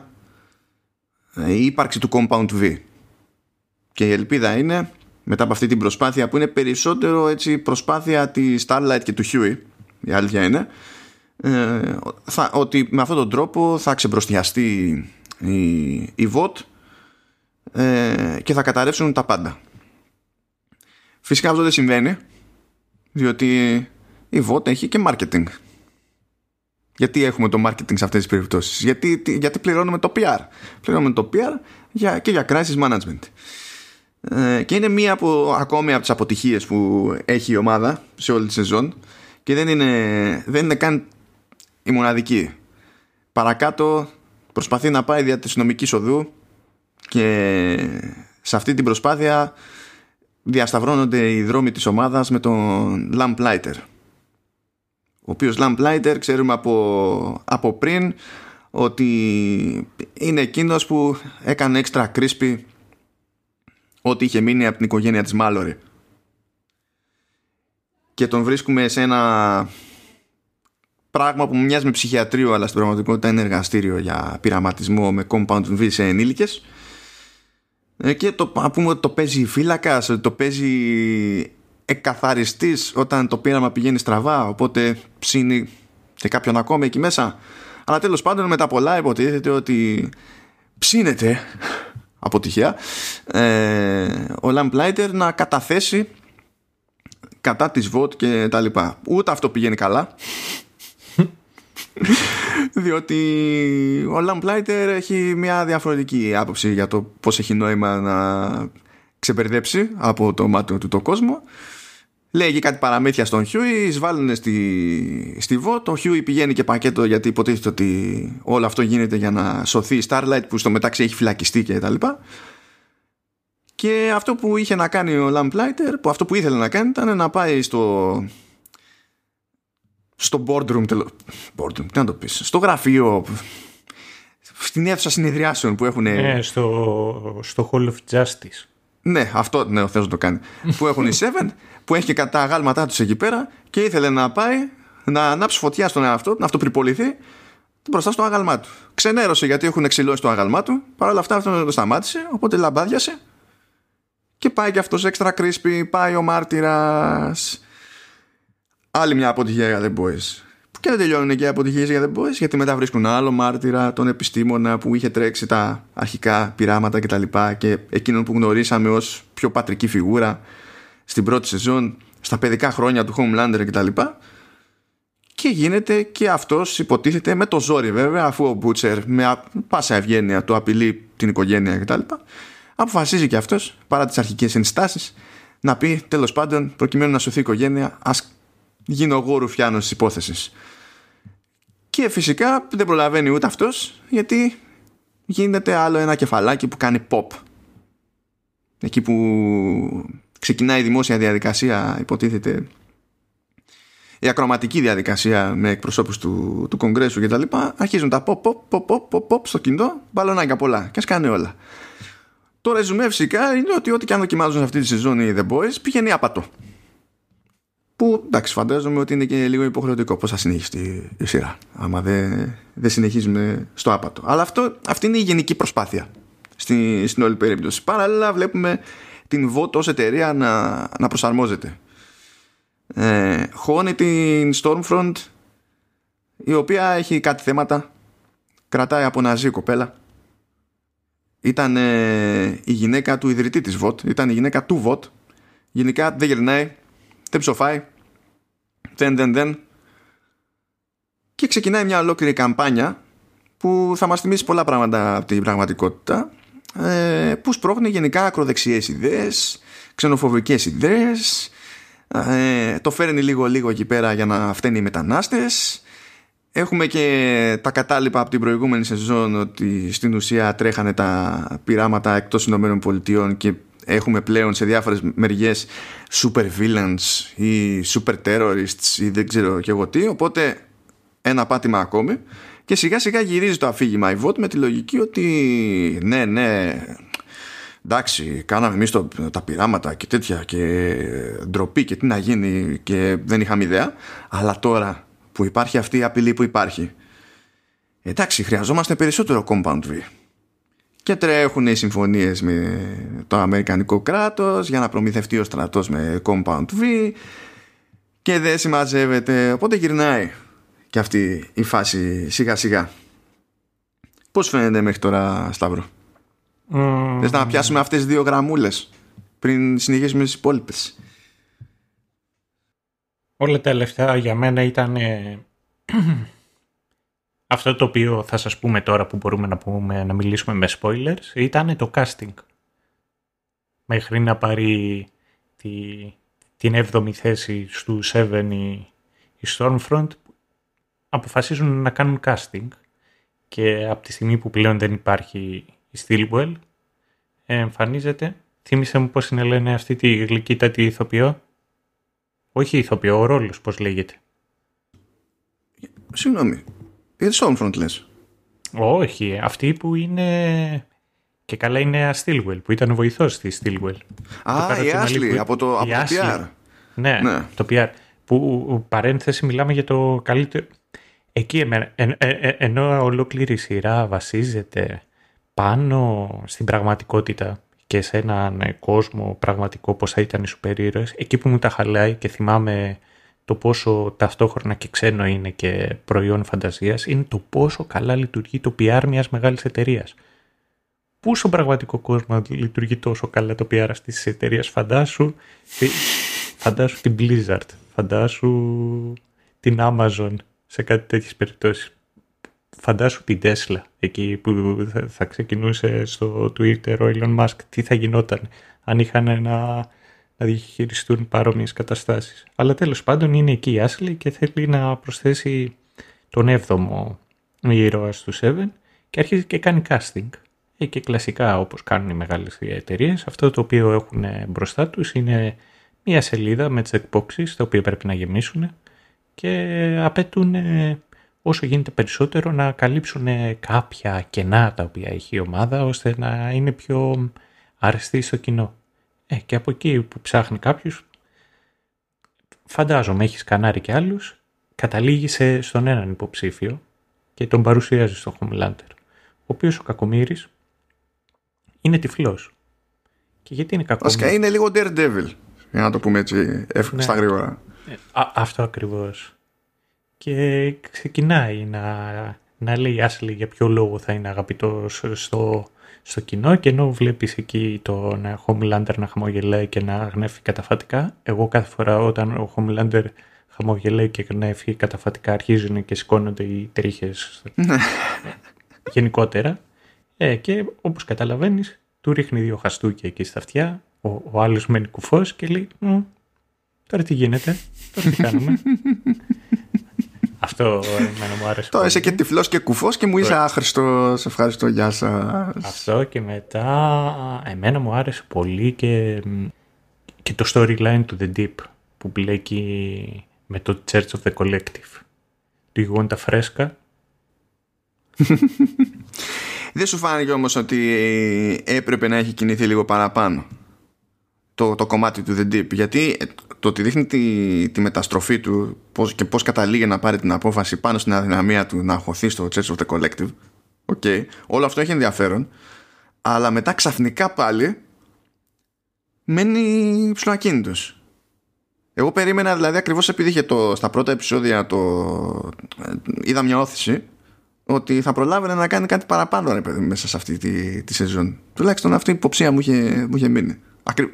η ύπαρξη του Compound V. Και η ελπίδα είναι, μετά από αυτή την προσπάθεια που είναι περισσότερο έτσι προσπάθεια της Starlight και του Huey, η αλήθεια είναι, ε, θα, ότι με αυτόν τον τρόπο θα ξεμπροστιαστεί η, η VOT ε, και θα καταρρεύσουν τα πάντα. Φυσικά αυτό δεν συμβαίνει διότι η VOT έχει και marketing. Γιατί έχουμε το marketing σε αυτές τις περιπτώσεις; Γιατί, γιατί πληρώνουμε το PR. Πληρώνουμε το PR για, και για crisis management. Ε, και είναι μία από, ακόμη από τις αποτυχίες που έχει η ομάδα σε όλη τη σεζόν και δεν είναι, δεν είναι καν η μοναδική. Παρακάτω προσπαθεί να πάει δια της νομικής οδού και σε αυτή την προσπάθεια διασταυρώνονται οι δρόμοι της ομάδας με τον Lamplighter ο οποίος Lamplighter ξέρουμε από, από πριν ότι είναι εκείνος που έκανε έξτρα κρίσπι ό,τι είχε μείνει από την οικογένεια της Μάλορη και τον βρίσκουμε σε ένα πράγμα που μοιάζει με ψυχιατρίο αλλά στην πραγματικότητα είναι εργαστήριο για πειραματισμό με compound V σε ενήλικες. Ε, και το, να πούμε ότι το παίζει φύλακα, το παίζει εκαθαριστής όταν το πείραμα πηγαίνει στραβά οπότε ψήνει και κάποιον ακόμα εκεί μέσα. Αλλά τέλος πάντων με τα πολλά υποτίθεται ότι ψήνεται αποτυχία ε, ο Lamplighter να καταθέσει κατά της Vought και τα λοιπά. Ούτε αυτό πηγαίνει καλά. Διότι ο Lamplighter έχει μια διαφορετική άποψη για το πώς έχει νόημα να ξεμπερδέψει από το μάταιο τούτο κόσμο Λέγει κάτι παραμύθια στον Χιούι, εισβάλλουν στη, στη Vought. Ο Χιούι πηγαίνει και πακέτο γιατί υποτίθεται ότι όλο αυτό γίνεται για να σωθεί η Starlight που στο μεταξύ έχει φυλακιστεί και τα λοιπά. Και αυτό που είχε να κάνει ο Lamplighter, που αυτό που ήθελε να κάνει ήταν να πάει στο στο boardroom, boardroom τι να το πεις, στο γραφείο στην αίθουσα συνεδριάσεων που έχουν ναι, στο, στο Hall of Justice ναι, αυτό ναι, θέλω να το κάνει. [LAUGHS] που έχουν οι Seven, που έχει και τα αγάλματά τους εκεί πέρα και ήθελε να πάει να ανάψει φωτιά στον εαυτό να αυτοπριποληθεί μπροστά στο άγαλμά του. Ξενέρωσε γιατί έχουν εξηλώσει το άγαλμά του. Παρ' όλα αυτά αυτός δεν το σταμάτησε, οπότε λαμπάδιασε. Και πάει και αυτός έξτρα κρίσπι, πάει ο μάρτυρας. Άλλη μια αποτυχία για The Boys. Και δεν τελειώνουν και οι αποτυχίες για The Boys, γιατί μετά βρίσκουν άλλο μάρτυρα, τον επιστήμονα που είχε τρέξει τα αρχικά πειράματα κτλ. Και, και εκείνον που γνωρίσαμε ως πιο πατρική φιγούρα στην πρώτη σεζόν, στα παιδικά χρόνια του Homelander κτλ. Και, και γίνεται και αυτός υποτίθεται με το ζόρι βέβαια, αφού ο Μπούτσερ με πάσα ευγένεια του απειλεί την οικογένεια κτλ. Αποφασίζει και αυτός, παρά τις αρχικές ενστάσεις, να πει τέλος πάντων, προκειμένου να σωθεί η οικογένεια, ας γίνω εγώ ρουφιάνος της υπόθεσης. Και φυσικά δεν προλαβαίνει ούτε αυτός γιατί γίνεται άλλο ένα κεφαλάκι που κάνει pop. Εκεί που ξεκινάει η δημόσια διαδικασία υποτίθεται η ακροματική διαδικασία με εκπροσώπους του, του Κογκρέσου και τα λοιπά αρχίζουν τα pop pop pop pop pop, pop στο κινητό μπαλονάκια πολλά και ας κάνει όλα. Το ρεζουμέ φυσικά είναι ότι ό,τι και αν δοκιμάζουν σε αυτή τη σεζόν οι The Boys πηγαίνει άπατο. Που εντάξει, φαντάζομαι ότι είναι και λίγο υποχρεωτικό πώς θα συνεχίσει η σειρά. Άμα δεν, δεν συνεχίζουμε στο άπατο. Αλλά αυτό, αυτή είναι η γενική προσπάθεια στη, στην όλη περίπτωση. Παράλληλα, βλέπουμε την VOT ως εταιρεία να, να προσαρμόζεται. Ε, χώνει την Stormfront η οποία έχει κάτι θέματα κρατάει από ναζί κοπέλα ήταν ε, η γυναίκα του ιδρυτή της VOT ήταν η γυναίκα του VOT γενικά δεν γυρνάει δεν ψοφάει, δεν, δεν, δεν. Και ξεκινάει μια ολόκληρη καμπάνια που θα μας θυμίσει πολλά πράγματα από την πραγματικότητα ε, που σπρώχνει γενικά ακροδεξιές ιδέες, ξενοφοβικές ιδέες, ε, το φέρνει λίγο λίγο εκεί πέρα για να φταίνει οι μετανάστες. Έχουμε και τα κατάλοιπα από την προηγούμενη σεζόν ότι στην ουσία τρέχανε τα πειράματα εκτός Ηνωμένων Πολιτειών και έχουμε πλέον σε διάφορες μεριές super villains ή super terrorists ή δεν ξέρω και εγώ τι οπότε ένα πάτημα ακόμη και σιγά σιγά γυρίζει το αφήγημα η VOT με τη λογική ότι ναι ναι εντάξει κάναμε εμείς τα πειράματα και τέτοια και ντροπή και τι να γίνει και δεν είχαμε ιδέα αλλά τώρα που υπάρχει αυτή η απειλή που υπάρχει εντάξει χρειαζόμαστε περισσότερο compound V και τρέχουν οι συμφωνίες με το Αμερικανικό κράτος για να προμηθευτεί ο στρατός με Compound V και δεν συμμαζεύεται οπότε γυρνάει και αυτή η φάση σιγά σιγά πώς φαίνεται μέχρι τώρα Σταύρο; Mm. Θες να πιάσουμε αυτές τις δύο γραμμούλες πριν συνεχίσουμε τις υπόλοιπες; Όλα τα λεφτά για μένα ήταν αυτό το οποίο θα σας πούμε τώρα που μπορούμε να, πούμε, να μιλήσουμε με spoilers ήταν το casting. Μέχρι να πάρει τη, την 7η θέση στου 7 η, η Stormfront αποφασίζουν να κάνουν casting και από τη στιγμή που πλέον δεν υπάρχει η Stillwell εμφανίζεται. Θύμισε μου πώς είναι λένε αυτή τη γλυκύτατη ηθοποιό. Όχι ηθοποιό, ο ρόλος πώς λέγεται. Συγγνώμη, για τη Stormfront λες; Όχι, αυτή που είναι και καλά είναι η Stillwell που ήταν βοηθός στη Stillwell. Α, η Ashley από το, από το PR ναι, ναι, το PR που παρένθεση μιλάμε για το καλύτερο Εκεί εμένα, ε, ε, ενώ ολόκληρη η σειρά βασίζεται πάνω στην πραγματικότητα και σε έναν κόσμο πραγματικό όπως θα ήταν οι σούπερ εκεί που μου τα χαλάει και θυμάμαι το πόσο ταυτόχρονα και ξένο είναι και προϊόν φαντασίας, είναι το πόσο καλά λειτουργεί το PR μιας μεγάλης εταιρείας. Πού στον πραγματικό κόσμο λειτουργεί τόσο καλά το PR αυτής της εταιρείας, φαντάσου, φαντάσου την Blizzard, φαντάσου την Amazon, σε κάτι τέτοιες περιπτώσεις. Φαντάσου την Tesla εκεί που θα ξεκινούσε στο Twitter ο Elon Musk τι θα γινόταν αν είχαν να, να διαχειριστούν παρόμοιες καταστάσεις. Αλλά τέλος πάντων είναι εκεί η Ashley και θέλει να προσθέσει τον 7ο ήρωα του 7 και αρχίζει και κάνει casting. Ε, και κλασικά όπως κάνουν οι μεγάλες εταιρείες, αυτό το οποίο έχουν μπροστά τους είναι μια σελίδα με checkboxes τα οποία πρέπει να γεμίσουν και απαιτούν όσο γίνεται περισσότερο να καλύψουν κάποια κενά τα οποία έχει η ομάδα ώστε να είναι πιο αρεστή στο κοινό. Ε, και από εκεί που ψάχνει κάποιος, φαντάζομαι έχεις σκανάρει και άλλους, καταλήγει σε, στον έναν υποψήφιο και τον παρουσιάζει στο Homelander, ο οποίος ο Κακομύρης είναι τυφλός. Και γιατί είναι κακομύρης. Βασικά είναι λίγο Daredevil, για να το πούμε έτσι εύκολα ναι. στα γρήγορα. Α, αυτό ακριβώς. Και ξεκινάει να, να λέει Άσλι για ποιο λόγο θα είναι αγαπητός στο, στο κοινό και ενώ βλέπεις εκεί τον Homelander να χαμογελάει και να γνέφει καταφατικά, εγώ κάθε φορά όταν ο Homelander χαμογελάει και γνέφει καταφατικά αρχίζουν και σηκώνονται οι τρίχες ναι. γενικότερα ε, και όπως καταλαβαίνεις του ρίχνει δύο χαστούκια εκεί στα αυτιά ο, ο άλλος μένει κουφός και λέει Τώρα τι γίνεται, τώρα τι κάνουμε. [LAUGHS] Αυτό εμένα μου άρεσε. Τώρα είσαι και τυφλός και κουφός και μου είσαι άχρηστος. Σε ευχαριστώ, γεια σας. Αυτό και μετά. Εμένα μου άρεσε πολύ και, και το storyline του The Deep που μπλέκει με το Church of the Collective. Του τα φρέσκα. Δεν σου φάνηκε όμως ότι έπρεπε να έχει κινηθεί λίγο παραπάνω; Το, το κομμάτι του The Deep. Γιατί το ότι δείχνει τη, τη μεταστροφή του πώς, και πώς καταλήγει να πάρει την απόφαση πάνω στην αδυναμία του να χωθεί στο Church of the Collective okay, όλο αυτό έχει ενδιαφέρον αλλά μετά ξαφνικά πάλι μένει ψηλοακίνητος εγώ περίμενα δηλαδή ακριβώς επειδή είχε το, στα πρώτα επεισόδια το, ε, είδα μια όθηση ότι θα προλάβαινε να κάνει κάτι παραπάνω ρε παιδί μέσα σε αυτή τη, τη σεζόν. Τουλάχιστον αυτή η υποψία μου είχε, μου είχε μείνει Ακρι...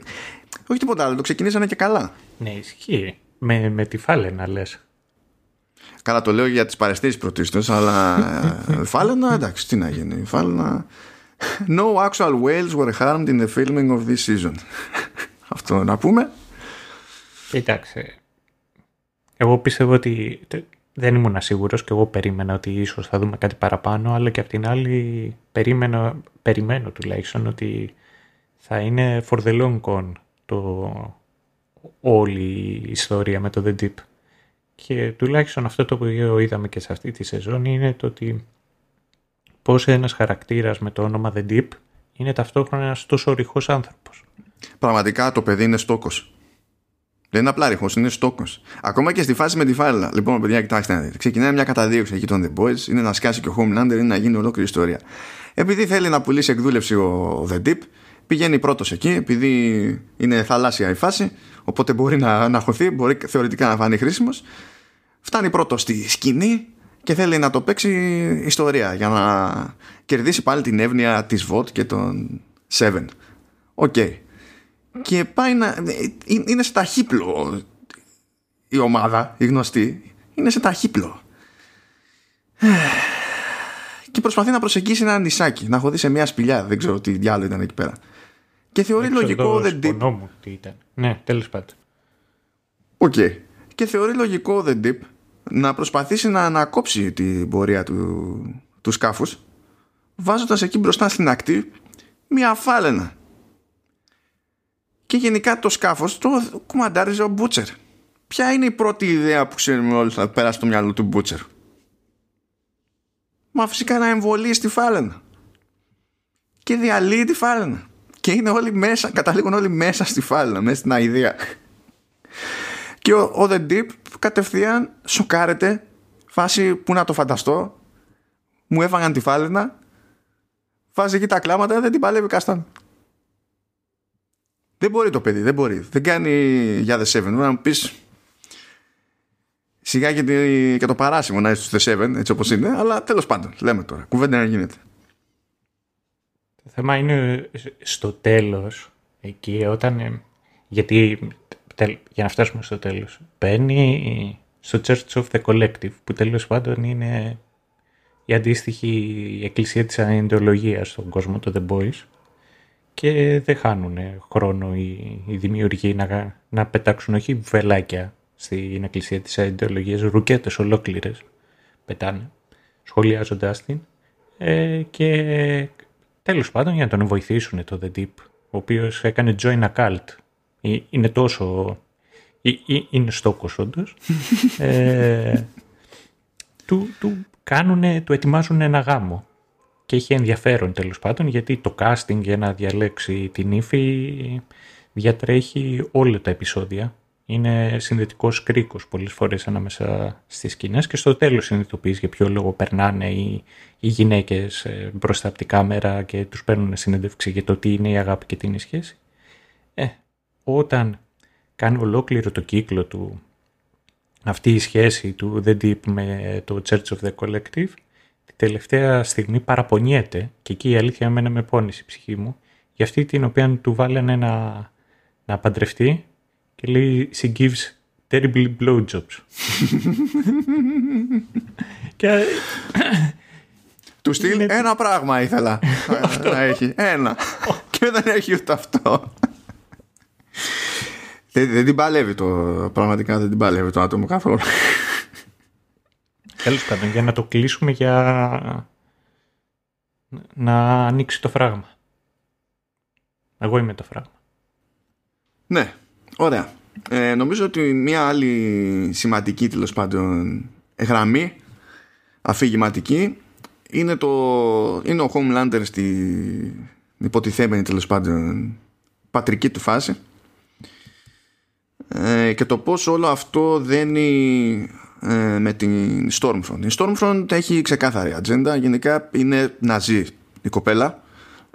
Όχι τίποτα άλλο, το ξεκινήσανε και καλά. Ναι, ισχύει. Με, με τη φάλαινα λες. Καλά, το λέω για τις παρεστήσεις πρωτίστως, αλλά ε, φάλαινα, εντάξει, τι να γίνει. Φάλαινα. No actual whales were harmed in the filming of this season. Αυτό να πούμε. Κοιτάξτε. Εγώ πιστεύω ότι δεν ήμουν σίγουρος και εγώ περίμενα ότι ίσως θα δούμε κάτι παραπάνω, αλλά και απ' την άλλη περίμενα, περιμένω τουλάχιστον ότι θα είναι for the long con το, όλη η ιστορία με το The Deep. Και τουλάχιστον αυτό το οποίο είδαμε και σε αυτή τη σεζόν είναι το ότι πώς ένας χαρακτήρας με το όνομα The Deep είναι ταυτόχρονα ένας τόσο ρηχός άνθρωπος. Πραγματικά το παιδί είναι στόκος. Δεν είναι απλά ρηχός, είναι στόκος. Ακόμα και στη φάση με τη φάλα. Λοιπόν, παιδιά, κοιτάξτε να δείτε. Ξεκινάει μια καταδίωξη εκεί των The Boys. Είναι να σκάσει και ο Homelander, είναι να γίνει ολόκληρη ιστορία. Επειδή θέλει να πουλήσει εκδούλευση ο The Deep, πηγαίνει πρώτος εκεί, επειδή είναι θαλάσσια η φάση, οπότε μπορεί να, να χωθεί, μπορεί θεωρητικά να φανεί χρήσιμος. Φτάνει πρώτος στη σκηνή και και θέλει να το παίξει ιστορία για να κερδίσει πάλι την εύνοια της Vought και των 7. OK. Okay. Και πάει να... Είναι σε ταχύπλοο η ομάδα, η γνωστή. Είναι σε ταχύπλοο. Και προσπαθεί να προσεγγίσει ένα νησάκι, να χωθεί σε μια σπηλιά. Δεν ξέρω τι διάλογο ήταν εκεί πέρα. Και θεωρεί λογικό The Deep. Μου τι ήταν. Ναι, τέλος πάντων. OK. Okay. Και θεωρεί λογικό The Deep να προσπαθήσει να ανακόψει την πορεία του, του σκάφους βάζοντας εκεί μπροστά στην ακτή μια φάλαινα. Και γενικά το σκάφος το κουμαντάριζε ο Μπούτσερ. Ποια είναι η πρώτη ιδέα που ξέρουμε όλοι θα πέρασε στο μυαλό του Μπούτσερ; Μα φυσικά να εμβολίσει τη φάλαινα. Και διαλύει τη φάλαινα. Και είναι όλοι μέσα, καταλήγουν όλοι μέσα στη φάλαινα, μέσα στην αηδία. Και ο, ο The Deep κατευθείαν σοκάρεται, φάση που να το φανταστώ, μου έφαγαν τη φάλαινα, βάζει εκεί τα κλάματα, δεν την παλεύει καστάν. Δεν μπορεί το παιδί, δεν μπορεί. Δεν κάνει για The Seven. Να μου πεις σιγά και, και το παράσημο να είσαι στο The Seven, έτσι όπως είναι, αλλά τέλος πάντων, λέμε τώρα. Κουβέντα να γίνεται. Το θέμα είναι στο τέλος, εκεί όταν... Ε, γιατί για να φτάσουμε στο τέλος, μπαίνει στο Church of the Collective, που τέλος πάντων είναι η αντίστοιχη εκκλησία της ανεντολογίας στον κόσμο, το The Boys, και δεν χάνουν χρόνο οι, οι δημιουργοί να, να πετάξουν όχι βελάκια στην εκκλησία της ανεντολογίας, ρουκέτες ολόκληρες πετάνε, σχολιάζοντάς την, ε, και Τέλος πάντων για να τον βοηθήσουν το The Deep, ο οποίος έκανε join a cult. Ε, είναι τόσο... Ε, ε, είναι στόκος όντως. [LAUGHS] ε, του, του κάνουνε, του ετοιμάζουν ένα γάμο. Και έχει ενδιαφέρον τέλος πάντων γιατί το casting για να διαλέξει την ύφη διατρέχει όλα τα επεισόδια είναι συνδετικός κρίκος πολλές φορές ανάμεσα στις σκηνές και στο τέλος συνειδητοποιείς για ποιο λόγο περνάνε οι, οι γυναίκες ε, μπροστά από την κάμερα και τους παίρνουν συνέντευξη για το τι είναι η αγάπη και τι είναι η σχέση. Ε, όταν κάνει ολόκληρο το κύκλο του αυτή η σχέση του The Deep με το Church of the Collective, τη τελευταία στιγμή παραπονιέται και εκεί η αλήθεια εμένα με πόνισε η ψυχή μου για αυτή την οποία του βάλανε να, να παντρευτεί και λέει she gives terrible blowjobs. και... Του στείλει ένα πράγμα ήθελα να έχει. Ένα. και δεν έχει ούτε αυτό. δεν, δεν την παλεύει το. Πραγματικά δεν την παλεύει το άτομο καθόλου. Τέλος πάντων, για να το κλείσουμε για να ανοίξει το φράγμα. Εγώ είμαι το φράγμα. Ναι, Ωραία. Ε, νομίζω ότι μια άλλη σημαντική τέλος πάντων γραμμή αφηγηματική είναι, το, είναι ο Homelander στη υποτιθέμενη τέλος πάντων πατρική του φάση ε, και το πως όλο αυτό δένει ε, με την Stormfront. Η Stormfront έχει ξεκάθαρη ατζέντα, γενικά είναι ναζί η κοπέλα.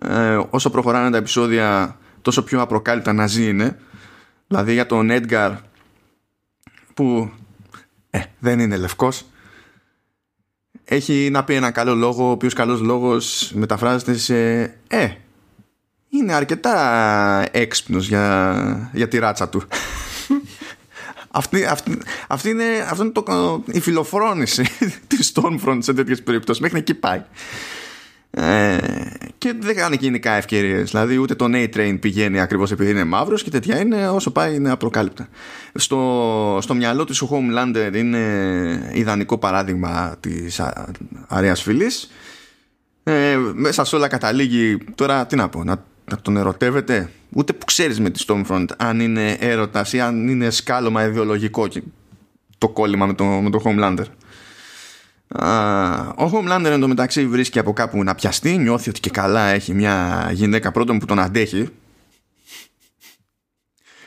Ε, όσο προχωράνε τα επεισόδια τόσο πιο απροκάλυπτα ναζί είναι Δηλαδή για τον Edgar που ε, δεν είναι λευκός έχει να πει ένα καλό λόγο ο οποίος καλός λόγος μεταφράζεται σε ε, είναι αρκετά έξυπνος για, για τη ράτσα του. [LAUGHS] αυτή, αυτή, αυτή είναι, αυτό είναι το, η φιλοφρόνηση [LAUGHS] της Stormfront σε τέτοιες περιπτώσεις. Μέχρι εκεί πάει. Ε, και δεν κάνει γενικά ευκαιρίες. Δηλαδή, ούτε το A-Train πηγαίνει ακριβώς επειδή είναι μαύρος και τέτοια είναι όσο πάει είναι απροκάλυπτα. Στο, στο μυαλό του ο Homelander είναι ιδανικό παράδειγμα της αρέα φυλή. Ε, μέσα σε όλα καταλήγει τώρα τι να πω, να, να τον ερωτεύεται; Ούτε που ξέρεις με τη Stormfront αν είναι έρωτας ή αν είναι σκάλωμα ιδεολογικό το κόλλημα με το, με το Homelander. Ο Homelander εν τω μεταξύ βρίσκει από κάπου να πιαστεί Νιώθει ότι και καλά έχει μια γυναίκα πρώτον που τον αντέχει.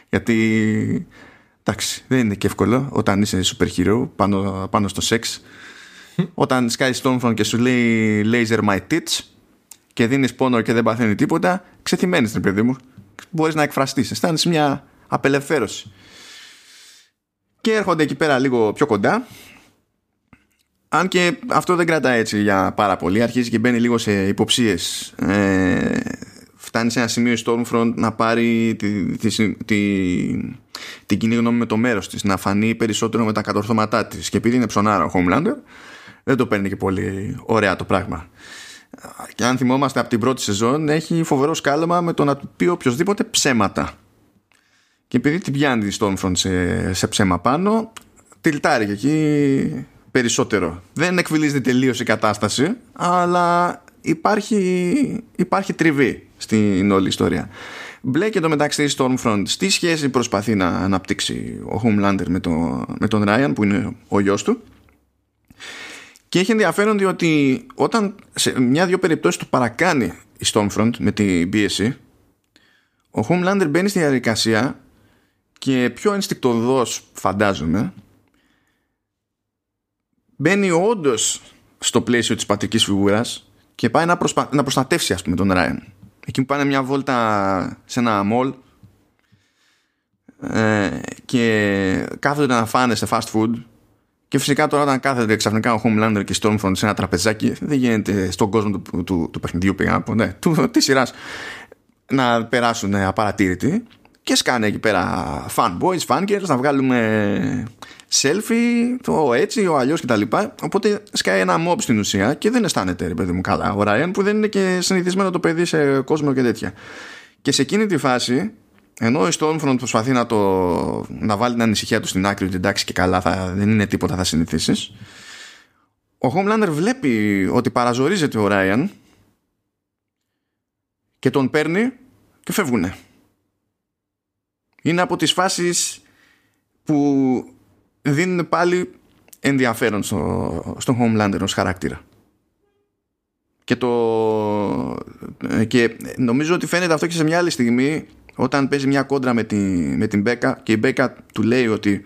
Γιατί Εντάξει δεν είναι και εύκολο Όταν είσαι super hero πάνω, πάνω στο σεξ. Όταν σκάει Stormfront και σου λέει Laser my tits Και δίνεις πόνο και δεν παθαίνει τίποτα Ξεθυμένεις την παιδί μου. Μπορείς να εκφραστείς Αισθάνεσαι μια απελευθέρωση. Και έρχονται εκεί πέρα λίγο πιο κοντά Αν και αυτό δεν κρατάει έτσι για πάρα πολύ, αρχίζει και μπαίνει λίγο σε υποψίες. Ε, φτάνει σε ένα σημείο η Stormfront να πάρει τη, τη, τη, την κοινή γνώμη με το μέρος της, να φανεί περισσότερο με τα κατορθώματά της. Και επειδή είναι ψωνάρα ο Homelander, δεν το παίρνει και πολύ ωραία το πράγμα. Και αν θυμόμαστε από την πρώτη σεζόν, έχει φοβερό σκάλωμα με το να του πει οποιοδήποτε ψέματα. Και επειδή την πιάνει η Stormfront σε, σε ψέμα πάνω, τυλτάρει και εκεί περισσότερο. Δεν εκφυλίζεται τελείως η κατάσταση, αλλά υπάρχει, υπάρχει τριβή στην όλη ιστορία. Μπλέκει το μεταξύ η Stormfront στη σχέση προσπαθεί να αναπτύξει ο Homelander με, το, με τον Ryan που είναι ο γιος του και έχει ενδιαφέρον διότι όταν σε μια-δυο περιπτώσεις του παρακάνει η Stormfront με την πίεση ο Homelander μπαίνει στη διαδικασία και πιο ενστικτοδός φαντάζομαι μπαίνει όντως στο πλαίσιο της πατρικής φιγούρας και πάει να, προσπα... να προστατεύσει ας πούμε τον Ράιν. Εκεί που πάνε μια βόλτα σε ένα μολ ε, και κάθονται να φάνε σε fast food και φυσικά τώρα όταν κάθεται ξαφνικά ο Homelander και Stormfront σε ένα τραπεζάκι δεν γίνεται στον κόσμο του, του, του παιχνιδιού πήγα από ναι, του, της σειράς να περάσουν απαρατήρητοι και σκάνε εκεί πέρα fanboys, fangirls να βγάλουμε selfie, το έτσι, ο αλλιώς κτλ. Οπότε σκάει ένα mob στην ουσία και δεν αισθάνεται, ρε παιδί μου, καλά. Ο Ryan που δεν είναι και συνηθισμένο το παιδί σε κόσμο και τέτοια. Και σε εκείνη τη φάση, ενώ η Stormfront προσπαθεί να, το, να βάλει την ανησυχία του στην άκρη, ότι εντάξει και καλά, θα, δεν είναι τίποτα, θα συνηθίσεις. Ο Homelander βλέπει ότι παραζορίζεται ο Ryan και τον παίρνει και φεύγουνε. Είναι από τις φάσεις που δίνουν πάλι ενδιαφέρον στο, στον Homelander ως χαρακτήρα. Και, το, και νομίζω ότι φαίνεται αυτό και σε μια άλλη στιγμή όταν παίζει μια κόντρα με, τη, με την Μπέκα και η Μπέκα του λέει ότι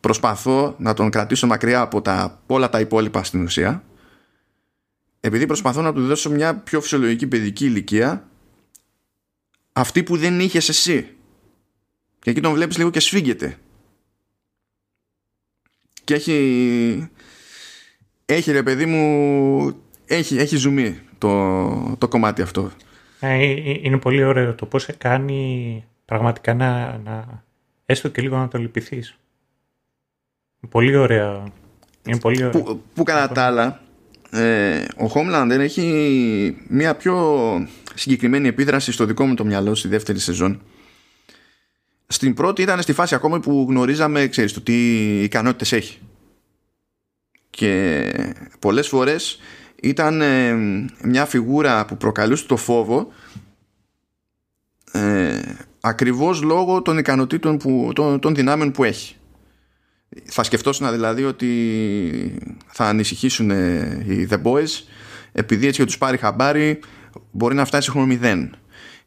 προσπαθώ να τον κρατήσω μακριά από τα, όλα τα υπόλοιπα στην ουσία επειδή προσπαθώ να του δώσω μια πιο φυσιολογική παιδική ηλικία αυτή που δεν είχες εσύ και εκεί τον βλέπεις λίγο και σφίγγεται και έχει έχει ρε παιδί μου έχει, έχει ζουμί το, το κομμάτι αυτό. Ε, ε, ε, είναι πολύ ωραίο το πώς κάνει πραγματικά να, να έστω και λίγο να το λυπηθείς. Πολύ ωραία. Είναι πολύ ωραία. Που, που κατά τα άλλα ε, ο Homelander έχει μια πιο συγκεκριμένη επίδραση στο δικό μου το μυαλό στη δεύτερη σεζόν στην πρώτη ήταν στη φάση ακόμα που γνωρίζαμε ξέρεις το τι ικανότητες έχει. Και πολλές φορές ήταν ε, μια φιγούρα που προκαλούσε το φόβο ε, ακριβώς λόγω των ικανοτήτων που, των, των δυνάμεων που έχει. Θα σκεφτόσουν δηλαδή ότι θα ανησυχήσουν οι The Boys επειδή έτσι και τους πάρει χαμπάρι μπορεί να φτάσει χρόνο μηδέν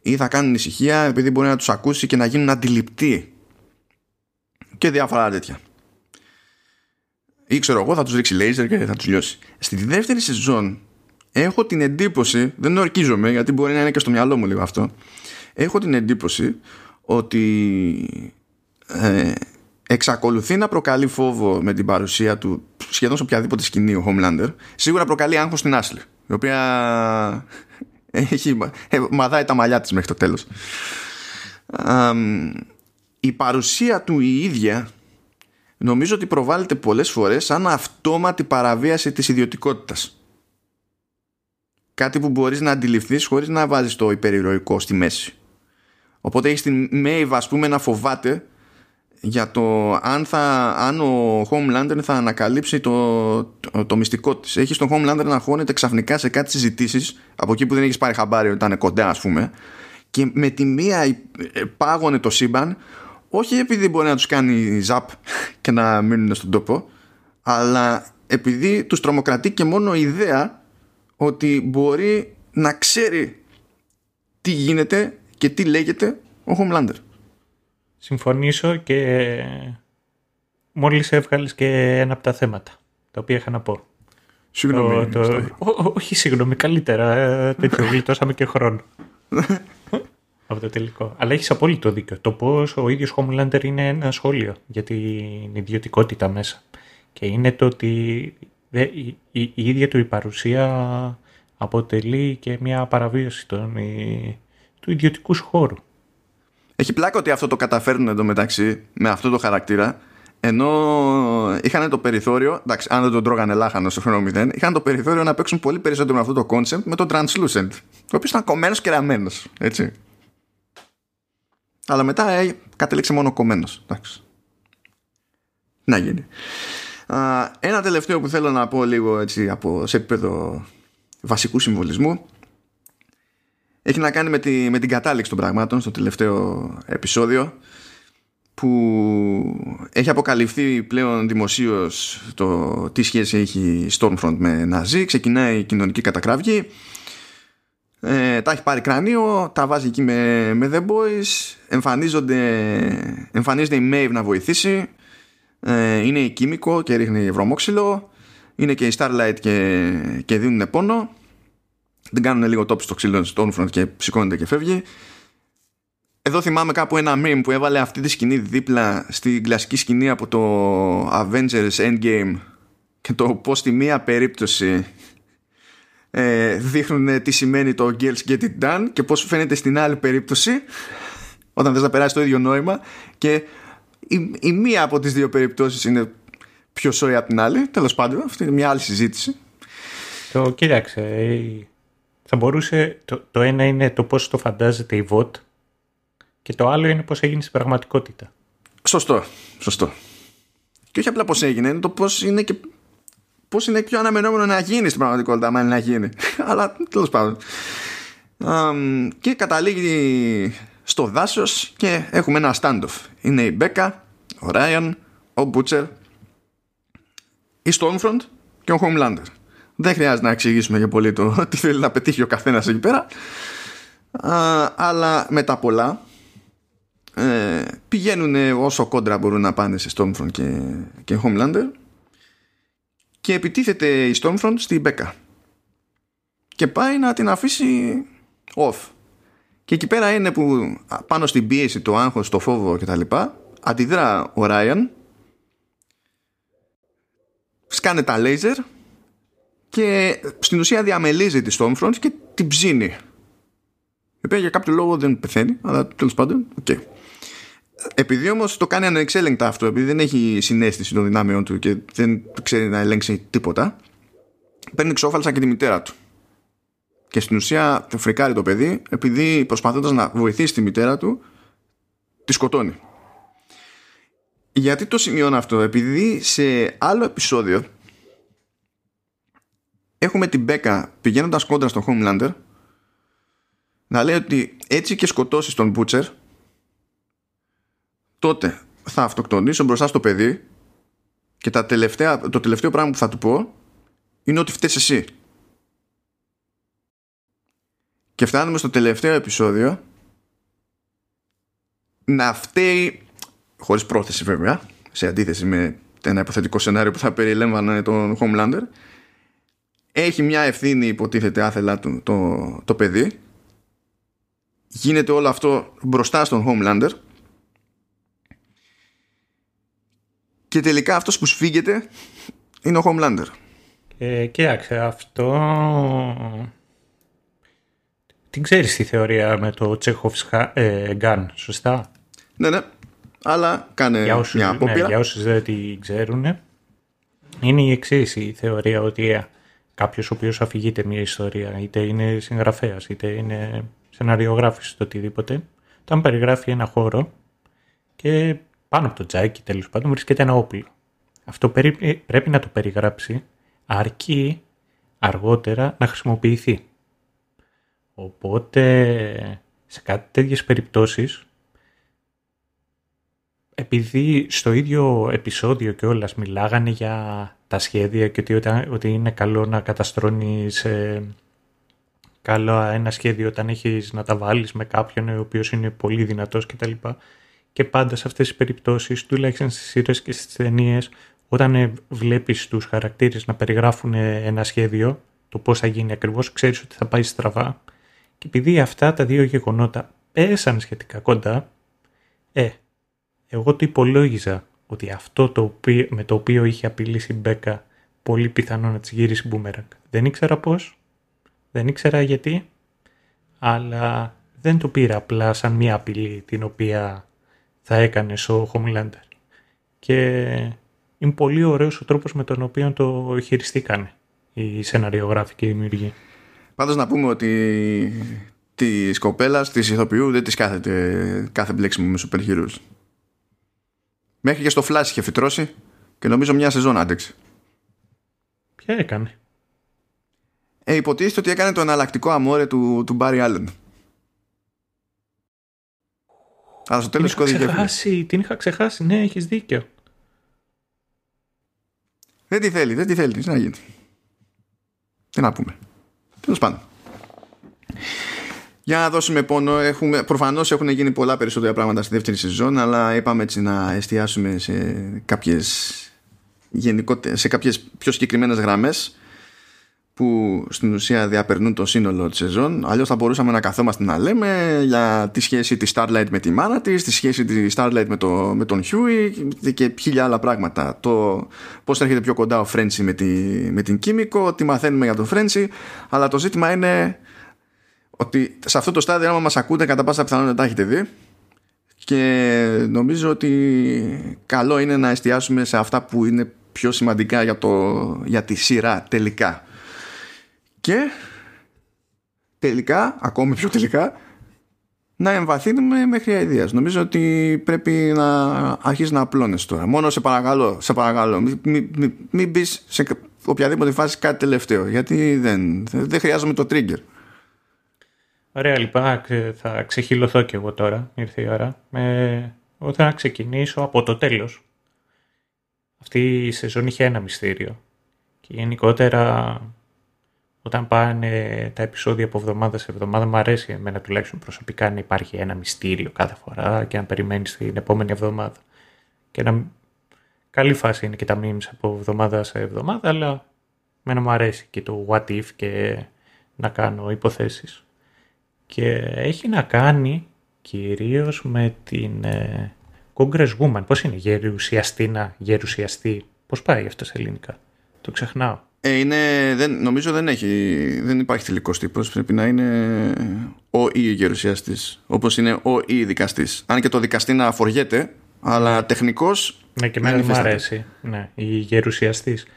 ή θα κάνουν ησυχία επειδή μπορεί να τους ακούσει και να γίνουν αντιληπτοί. Και διάφορα τέτοια. Ή ξέρω εγώ θα τους ρίξει λέιζερ και θα τους λιώσει. Στη δεύτερη σεζόν έχω την εντύπωση δεν ορκίζομαι γιατί μπορεί να είναι και στο μυαλό μου λίγο αυτό έχω την εντύπωση ότι ε, εξακολουθεί να προκαλεί φόβο με την παρουσία του σχεδόν σε οποιαδήποτε σκηνή ο Homelander. Σίγουρα προκαλεί άγχος στην Ashley η οποία έχει, ε, μαδάει τα μαλλιά της μέχρι το τέλος. Η παρουσία του η ίδια νομίζω ότι προβάλλεται πολλές φορές σαν αυτόματη παραβίαση της ιδιωτικότητας. Κάτι που μπορείς να αντιληφθείς χωρίς να βάζεις το υπερηρωικό στη μέση. Οπότε έχεις την Maeve ας πούμε να φοβάται για το αν, θα, αν ο Homelander θα ανακαλύψει το, το, το μυστικό της. Έχεις τον Homelander να χώνεται ξαφνικά σε κάτι συζητήσεις από εκεί που δεν έχεις πάρει χαμπάρι όταν είναι κοντά ας πούμε και με τη μία ε, πάγωνε το σύμπαν όχι επειδή μπορεί να τους κάνει ζαπ [LAUGHS] και να μείνουν στον τόπο αλλά επειδή τους τρομοκρατεί και μόνο η ιδέα ότι μπορεί να ξέρει τι γίνεται και τι λέγεται ο Homelander συμφωνήσω και μόλις έβγαλες και ένα από τα θέματα τα οποία είχα να πω. Συγγνώμη. Το, όχι, συγγνώμη, καλύτερα. Ε, τέτοιο, γλιτώσαμε και χρόνο. [LAUGHS] από το τελικό. Αλλά έχεις απόλυτο δίκιο. Το πώς ο ίδιος Homelander είναι ένα σχόλιο για την ιδιωτικότητα μέσα. Και είναι το ότι η, η, η, ίδια του η παρουσία αποτελεί και μια παραβίαση των, του ιδιωτικού χώρου. Έχει πλάκα ότι αυτό το καταφέρνουν εντωμεταξύ με αυτό το χαρακτήρα ενώ είχαν το περιθώριο, εντάξει, αν δεν τον τρώγανε λάχανο στο χρόνο 0, είχαν το περιθώριο να παίξουν πολύ περισσότερο με αυτό το concept με το translucent. Ο οποίο ήταν κομμένος και ραμμένος. Έτσι. Αλλά μετά ε, κατέληξε μόνο κομμένος. Εντάξει. Να γίνει. Α, ένα τελευταίο που θέλω να πω λίγο έτσι από, σε επίπεδο βασικού συμβολισμού έχει να κάνει με, τη, με την κατάληξη των πραγμάτων στο τελευταίο επεισόδιο που έχει αποκαλυφθεί πλέον δημοσίως το τι σχέση έχει Stormfront με Ναζί. Ξεκινάει η κοινωνική κατακραυγή. Ε, τα έχει πάρει κρανίο τα βάζει εκεί με, με The Boys. Εμφανίζονται, εμφανίζεται η Maeve να βοηθήσει. Ε, είναι η Κίμικο και ρίχνει βρωμόξυλο. Είναι και η Starlight και, και δίνουν πόνο δεν κάνουν λίγο τόπι στο ξύλο Stormfront και σηκώνεται και φεύγει. Εδώ θυμάμαι κάπου ένα meme που έβαλε αυτή τη σκηνή δίπλα στην κλασική σκηνή από το Avengers Endgame. Και το πως στη μία περίπτωση ε, δείχνουν τι σημαίνει το Girls Get It Done και πως φαίνεται στην άλλη περίπτωση όταν θες να περάσει το ίδιο νόημα. Και η, η μία από τις δύο περιπτώσεις είναι πιο σόη από την άλλη. Τέλος πάντων αυτή είναι μια άλλη συζήτηση. Το κοίταξε θα μπορούσε το, το ένα είναι το πώς το φαντάζεται η VOT και το άλλο είναι πώς έγινε στην πραγματικότητα. Σωστό, σωστό. Και όχι απλά πώς έγινε, είναι το πώς είναι και πώς είναι πιο αναμενόμενο να γίνει στην πραγματικότητα, αν είναι να γίνει. [LAUGHS] Αλλά τέλος πάντων. και καταλήγει στο δάσος και έχουμε ένα standoff. Είναι η Μπέκα, ο Ράιαν, ο Μπούτσερ, η Stormfront και ο Homelander. Δεν χρειάζεται να εξηγήσουμε για πολύ το [LAUGHS] τι θέλει να πετύχει ο καθένας εκεί πέρα. αλλά μετά πολλά ε, πηγαίνουν όσο κόντρα μπορούν να πάνε σε Stormfront και, και Homelander και επιτίθεται η Stormfront στη Μπέκα και πάει να την αφήσει off. Και εκεί πέρα είναι που πάνω στην πίεση, το άγχος, το φόβο κτλ αντιδρά ο Ράιαν σκάνε τα λέιζερ και στην ουσία διαμελίζει τη Stormfront και την ψήνει η οποία για κάποιο λόγο δεν πεθαίνει αλλά τέλος πάντων okay. Επειδή όμως το κάνει ανεξέλεγκτα αυτό, επειδή δεν έχει συνέστηση των δυνάμεων του και δεν ξέρει να ελέγξει τίποτα, παίρνει ξόφαλσα και τη μητέρα του. Και στην ουσία το φρικάρει το παιδί, επειδή προσπαθώντας να βοηθήσει τη μητέρα του, τη σκοτώνει. Γιατί το σημειώνω αυτό, επειδή σε άλλο επεισόδιο έχουμε την Μπέκα πηγαίνοντας κόντρα στον Homelander να λέει ότι έτσι και σκοτώσεις τον Butcher τότε θα αυτοκτονήσω μπροστά στο παιδί και τα τελευταία, το τελευταίο πράγμα που θα του πω είναι ότι φταίς εσύ. Και φτάνουμε στο τελευταίο επεισόδιο να φταίει χωρίς πρόθεση βέβαια σε αντίθεση με ένα υποθετικό σενάριο που θα περιλέμβανε τον Homelander έχει μια ευθύνη υποτίθεται άθελά του το, το παιδί γίνεται όλο αυτό μπροστά στον Homelander και τελικά αυτός που σφίγγεται είναι ο Homelander. Ε, κοίταξε, αυτό... Την ξέρεις τη θεωρία με το Chekhov's ε, gun, σωστά; Ναι, ναι. Αλλά κάνε για όσους, μια απόπειρα. Ναι, για όσους δεν την ξέρουν, είναι η εξής η θεωρία ότι ε, κάποιος ο οποίος αφηγείται μια ιστορία, είτε είναι συγγραφέας, είτε είναι σεναριογράφης, το οτιδήποτε, όταν περιγράφει ένα χώρο και πάνω από το τζάκι τέλος πάντων βρίσκεται ένα όπλο. Αυτό πρέπει να το περιγράψει αρκεί αργότερα να χρησιμοποιηθεί. Οπότε σε κάτι τέτοιες περιπτώσεις επειδή στο ίδιο επεισόδιο και όλας μιλάγανε για τα σχέδια και ότι, ότι είναι καλό να καταστρώνεις ε, καλό ένα σχέδιο όταν έχεις να τα βάλεις με κάποιον ο οποίος είναι πολύ δυνατός κτλ και πάντα σε αυτές τις περιπτώσεις, τουλάχιστον στις σειρές και στις ταινίες, όταν ε, βλέπεις τους χαρακτήρες να περιγράφουν ε, ένα σχέδιο, το πώς θα γίνει ακριβώς, ξέρεις ότι θα πάει στραβά. Και επειδή αυτά τα δύο γεγονότα πέσαν σχετικά κοντά, ε, εγώ το υπολόγιζα ότι αυτό το οποίο, με το οποίο είχε απειλήσει η Μπέκα πολύ πιθανό να της γυρίσει boomerang. Δεν ήξερα πώς, δεν ήξερα γιατί, αλλά δεν το πήρα απλά σαν μια απειλή την οποία θα έκανε ο Homelander. Και είναι πολύ ωραίος ο τρόπος με τον οποίο το χειριστήκανε οι σεναριογράφοι και οι δημιουργοί. Πάντως να πούμε ότι της κοπέλας, της ηθοποιού δεν της κάθεται κάθε μπλέξιμο με σούπερ heroes. Μέχρι και στο Flash είχε φυτρώσει και νομίζω μια σεζόν άντεξε. Ποια έκανε; Ε, υποτίθεται ότι έκανε το εναλλακτικό αμόρε του, του Barry Allen. Αλλά στο τέλος την, είχα ξεχάσει, την είχα ξεχάσει, ναι, έχεις δίκιο. Δεν τη θέλει, δεν τη θέλει, τι να γίνει. Τι να πούμε. Τέλος πάντων. Για να δώσουμε πόνο, έχουμε, προφανώς έχουν γίνει πολλά περισσότερα πράγματα στη δεύτερη σεζόν, αλλά είπαμε έτσι να εστιάσουμε σε κάποιες, σε κάποιες πιο συγκεκριμένες γραμμές που στην ουσία διαπερνούν το σύνολο της σεζόν. Αλλιώς θα μπορούσαμε να καθόμαστε να λέμε για τη σχέση της Starlight με τη μάνα της τη σχέση της Starlight με, το, με τον Huey και χίλια άλλα πράγματα. Το πώς έρχεται πιο κοντά ο Φρέντσι με, τη, με την Κίμικο τι μαθαίνουμε για τον Φρέντσι αλλά το ζήτημα είναι ότι σε αυτό το στάδιο άμα μας ακούτε κατά πάσα πιθανότητα τα έχετε δει και νομίζω ότι καλό είναι να εστιάσουμε σε αυτά που είναι πιο σημαντικά για, το, για τη σειρά τελικά και τελικά, ακόμη πιο τελικά, να εμβαθύνουμε μέχρι αηδίας. Νομίζω ότι πρέπει να αρχίσει να απλώνεις τώρα. Μόνο σε παρακαλώ, σε παρακαλώ, μην μη, μη, μη μπεις σε οποιαδήποτε φάση κάτι τελευταίο, γιατί δεν, δεν χρειάζομαι το trigger. Ωραία, λοιπόν, θα ξεχυλωθώ κι εγώ τώρα, ήρθε η ώρα. Ε, εγώ θα ξεκινήσω από το τέλος. Αυτή η σεζόν είχε ένα μυστήριο. Και γενικότερα όταν πάνε τα επεισόδια από εβδομάδα σε εβδομάδα, μου αρέσει εμένα τουλάχιστον προσωπικά να υπάρχει ένα μυστήριο κάθε φορά και να περιμένεις την επόμενη εβδομάδα. Και να... Καλή φάση είναι και τα memes από εβδομάδα σε εβδομάδα, αλλά εμένα μου αρέσει και το what if και να κάνω υποθέσεις. Και έχει να κάνει κυρίως με την ε, Congresswoman. Πώς είναι, γερουσιαστήνα, γερουσιαστή. Πώς πάει αυτό σε ελληνικά; Το ξεχνάω. Ε, είναι, δεν, νομίζω δεν, έχει, δεν υπάρχει τελικός τύπος. Πρέπει να είναι ο ή γερουσιαστής. Όπως είναι ο ή δικαστής. Αν και το δικαστή να αφοριέται, αλλά τεχνικώ. Ναι, και εμένα μου αρέσει. Ναι, η γερουσιαστής.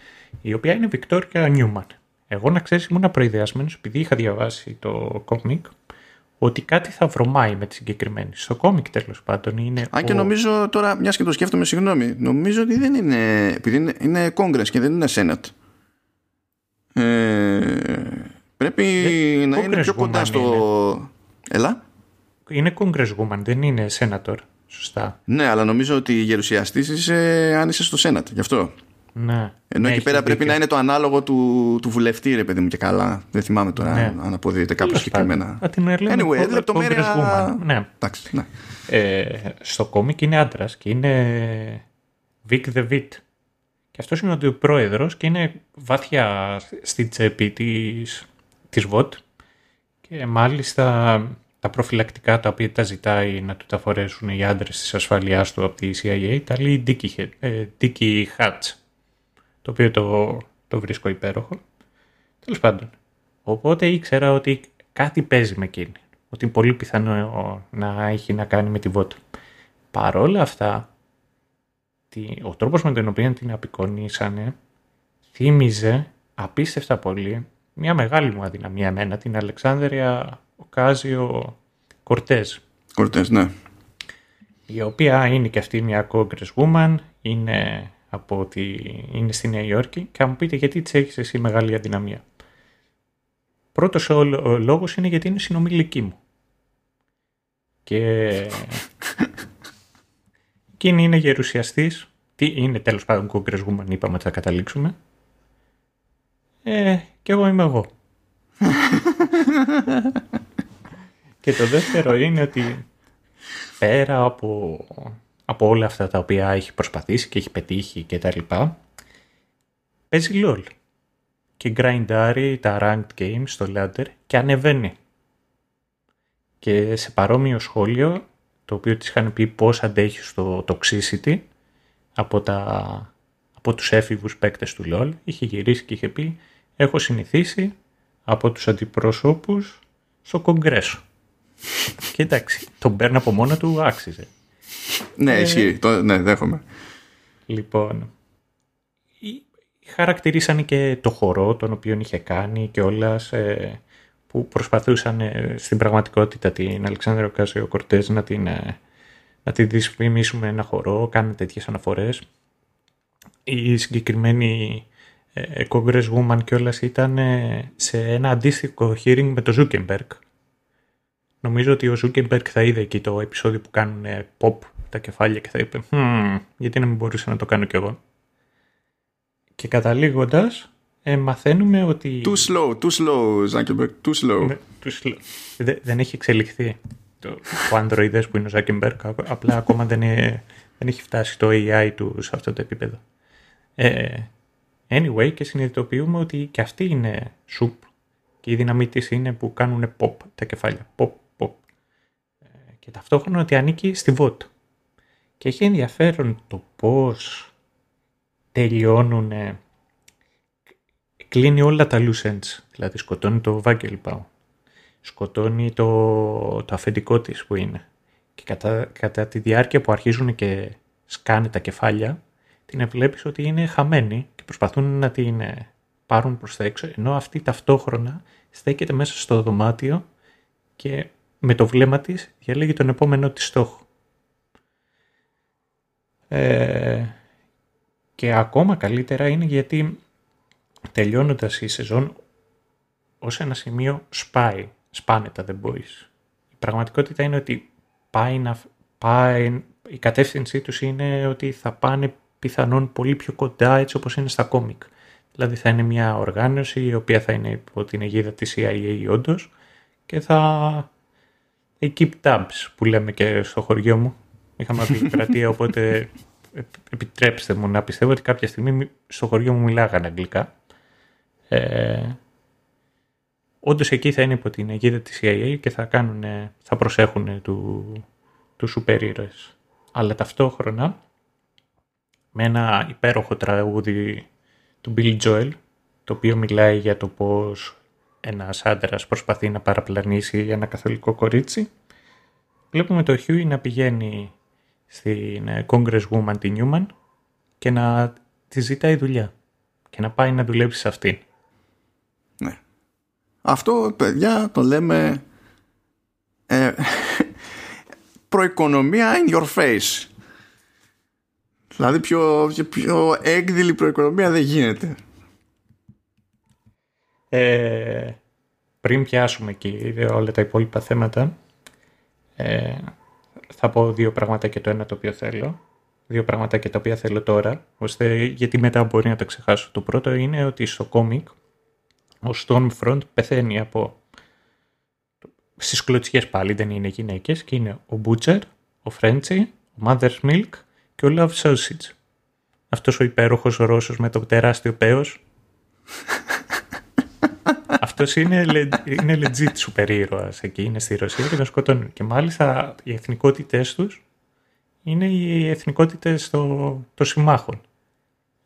Η οποία είναι Βικτόρια Νιούμαν. Εγώ να ξέρεις, ήμουν προειδεασμένος επειδή είχα διαβάσει το κόμικ ότι κάτι θα βρωμάει με τη συγκεκριμένη. Στο κόμικ τέλος πάντων είναι. Αν και νομίζω τώρα, μιας και το σκέφτομαι, συγγνώμη, νομίζω ότι δεν είναι. Επειδή είναι, είναι Congress και δεν είναι Senate. Ε, πρέπει να είναι πιο κοντά στο... Είναι. Έλα; Είναι Congresswoman, δεν είναι Senator. Σωστά. Ναι, αλλά νομίζω ότι η γερουσιαστής είσαι αν είσαι στο Senate, γι' αυτό. Ναι. Ενώ ναι, εκεί πέρα πρέπει να είναι το ανάλογο του, του βουλευτή, ρε παιδί μου και καλά. Δεν θυμάμαι τώρα ναι. αν αποδίδεται κάπου συγκεκριμένα. Anyway, λεπτομέρεια. Ναι. Εντάξει, ναι. Ε, στο κόμικ είναι άντρας και είναι Vic the Vit. Και αυτός είναι ο πρόεδρος και είναι βάθια στην τσέπη της, της ΒΟΤ και μάλιστα τα προφυλακτικά τα οποία τα ζητάει να του τα φορέσουν οι άντρες της ασφαλείας του από τη CIA τα λέει Dicky, ε, Hatch το οποίο το, το βρίσκω υπέροχο. Τέλος πάντων. Οπότε ήξερα ότι κάτι παίζει με εκείνη. Ότι είναι πολύ πιθανό να έχει να κάνει με τη ΒΟΤ. Παρόλα αυτά, ο τρόπος με τον οποίο την απεικονίσανε θύμιζε απίστευτα πολύ μια μεγάλη μου αδυναμία εμένα, την Αλεξάνδρεια Οκάζιο Κορτέζ. Κορτέζ, ναι. Η οποία είναι και αυτή μια woman, είναι, από τη, είναι στη Νέα Υόρκη και θα μου πείτε γιατί της έχεις εσύ μεγάλη αδυναμία. Πρώτος ο, ο λόγος είναι γιατί είναι συνομιλική μου. Και [LAUGHS] Εκείνη είναι γερουσιαστής. Τι είναι τέλος πάντων κογκρεσγούμαν, είπαμε ότι θα καταλήξουμε. Ε, και εγώ είμαι εγώ. [LAUGHS] και το δεύτερο είναι ότι πέρα από, από όλα αυτά τα οποία έχει προσπαθήσει και έχει πετύχει και τα λοιπά, παίζει LOL και grindάρει τα ranked games στο ladder και ανεβαίνει. Και σε παρόμοιο σχόλιο το οποίο της είχαν πει πώς αντέχει στο toxicity από τα, από τους έφηβους παίκτες του LOL. Είχε γυρίσει και είχε πει «Έχω συνηθίσει από τους αντιπροσώπους στο Κογκρέσο». [LAUGHS] και εντάξει, τον παίρνει από μόνο του, άξιζε. Ναι, ε, ισχύει. Το, ναι, δέχομαι. Λοιπόν, χαρακτηρίσανε και το χορό τον οποίο είχε κάνει και όλας που προσπαθούσαν ε, στην πραγματικότητα την Αλεξάνδρα Κάσιο Κορτές να την, ε, να την δυσφημίσουμε ένα χορό, κάνουν τέτοιες αναφορές. Η συγκεκριμένη ε, Congresswoman κιόλας ήταν σε ένα αντίστοιχο hearing με το Zuckerberg. Νομίζω ότι ο Zuckerberg θα είδε εκεί το επεισόδιο που κάνουν pop τα κεφάλια και θα είπε hm, γιατί να μην μπορούσα να το κάνω κι εγώ. Και καταλήγοντας ε, μαθαίνουμε ότι... Too slow, too slow, Zuckerberg, too slow. Ναι, too slow. δεν έχει εξελιχθεί το, το Android που είναι ο Zuckerberg, απλά ακόμα δεν, δεν έχει φτάσει το AI του σε αυτό το επίπεδο. Ε, anyway, και συνειδητοποιούμε ότι και αυτή είναι soup και η δύναμή της είναι που κάνουν pop τα κεφάλια. Pop, pop. Ε, και ταυτόχρονα ότι ανήκει στη VOT. Και έχει ενδιαφέρον το πώς τελειώνουν κλείνει όλα τα loose ends. Δηλαδή σκοτώνει το Βάγκελπαου. Σκοτώνει το, το αφεντικό της που είναι. Και κατά, κατά τη διάρκεια που αρχίζουν και σκάνε τα κεφάλια, την βλέπεις ότι είναι χαμένη και προσπαθούν να την ε, πάρουν προς τα έξω, ενώ αυτή ταυτόχρονα στέκεται μέσα στο δωμάτιο και με το βλέμμα της διαλέγει τον επόμενο της στόχο. Ε, και ακόμα καλύτερα είναι γιατί τελειώνοντας η σεζόν ως ένα σημείο σπάει, σπάνε τα The Boys. Η πραγματικότητα είναι ότι πάει να, πάει, η κατεύθυνσή τους είναι ότι θα πάνε πιθανόν πολύ πιο κοντά έτσι όπως είναι στα κόμικ. Δηλαδή θα είναι μια οργάνωση η οποία θα είναι υπό την αιγίδα της CIA όντως και θα keep tabs που λέμε και στο χωριό μου. Είχαμε απεικρατεία οπότε επιτρέψτε μου να πιστεύω ότι κάποια στιγμή στο χωριό μου μιλάγανε αγγλικά ε, όντως εκεί θα είναι υπό την αιγίδα της CIA και θα, κάνουν, θα προσέχουν του, τους σούπερ ήρωες. Αλλά ταυτόχρονα με ένα υπέροχο τραγούδι του Bill Joel το οποίο μιλάει για το πώς ένας άντρας προσπαθεί να παραπλανήσει ένα καθολικό κορίτσι βλέπουμε το Huey να πηγαίνει στην Congresswoman τη Newman και να τη ζητάει δουλειά και να πάει να δουλέψει σε αυτήν. Αυτό, παιδιά, το λέμε ε, προοικονομία in your face. Δηλαδή πιο, πιο έκδηλη προοικονομία δεν γίνεται. Ε, πριν πιάσουμε εκεί όλα τα υπόλοιπα θέματα, ε, θα πω δύο πράγματα και το ένα το οποίο θέλω. Δύο πράγματα και τα οποία θέλω τώρα, ώστε γιατί μετά μπορεί να τα ξεχάσω. Το πρώτο είναι ότι στο κόμικ ο Stormfront πεθαίνει από στις κλωτσιές πάλι δεν είναι γυναίκες και είναι ο Butcher, ο Frenchy, ο Mother's Milk και ο Love Sausage. Αυτός ο υπέροχος Ρώσος με το τεράστιο πέος. Αυτός είναι, είναι legit σούπερ ήρωας εκεί, είναι στη Ρωσία και τον σκοτώνουν. Και μάλιστα οι εθνικότητες τους είναι οι εθνικότητες των συμμάχων.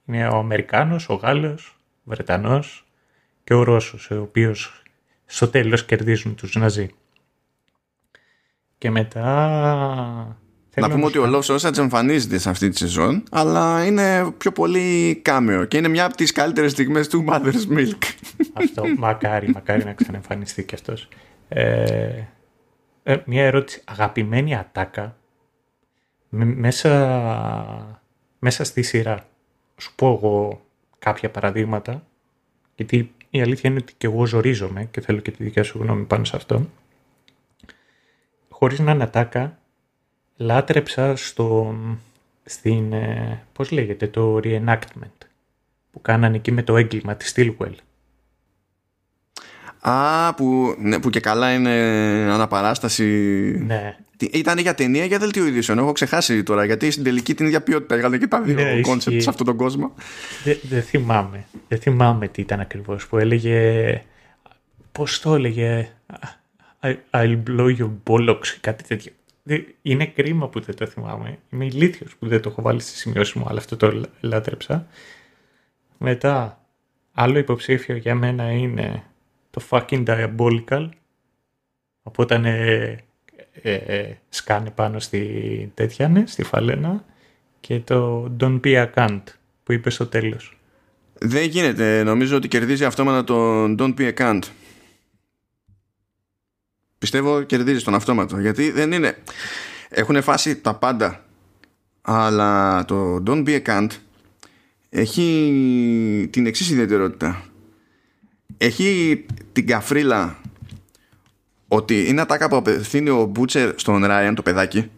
Είναι ο Αμερικάνος, ο Γάλλος, ο Βρετανός, και ο Ρώσος, ο οποίος στο τέλος κερδίζουν τους Ναζί. Και μετά... Να πούμε ότι ο Love Sausage εμφανίζεται σε αυτή τη σεζόν, αλλά είναι πιο πολύ κάμεο και είναι μια από τις καλύτερες στιγμές του Mother's Milk. Αυτό, μακάρι, μακάρι να ξαναεμφανιστεί και αυτός. Ε, ε, μια ερώτηση, αγαπημένη ατάκα μέσα, μέσα στη σειρά. Σου πω εγώ κάποια παραδείγματα, γιατί η αλήθεια είναι ότι και εγώ ζορίζομαι και θέλω και τη δικιά σου γνώμη πάνω σε αυτό. Χωρίς να ανατάκα, λάτρεψα στο, στην, ε, πώς λέγεται, το reenactment που κάνανε εκεί με το έγκλημα της Stillwell. Α, που, ναι, που και καλά είναι αναπαράσταση. Ναι. Ήταν για ταινία για δελτίο ειδήσεων; Έχω ξεχάσει τώρα γιατί στην τελική την ίδια ποιότητα έγραφε και τα δύο ναι, concept σε αυτόν τον κόσμο. Δεν θυμάμαι. Δεν θυμάμαι τι ήταν ακριβώς που έλεγε. Πώς το έλεγε. I'll blow your bollocks ή κάτι τέτοιο. Είναι κρίμα που δεν το θυμάμαι. Είμαι ηλίθιος που δεν το έχω βάλει στη σημειώση μου, αλλά αυτό το λάτρεψα. Μετά, άλλο υποψήφιο για μένα είναι το fucking diabolical. Από όταν ε, ε, ε, σκάνε πάνω στη τέτοια, ναι, στη φαλένα. Και το don't be a cunt που είπες στο τέλος. Δεν γίνεται. Νομίζω ότι κερδίζει αυτόματα το don't be a cunt. Πιστεύω κερδίζεις τον αυτόματο. Γιατί δεν είναι... Έχουν φάσει τα πάντα. Αλλά το don't be a cunt έχει την εξής ιδιαιτερότητα. Έχει την καφρίλα ότι είναι ατάκα που απευθύνει ο Μπούτσερ στον Ράιαν το παιδάκι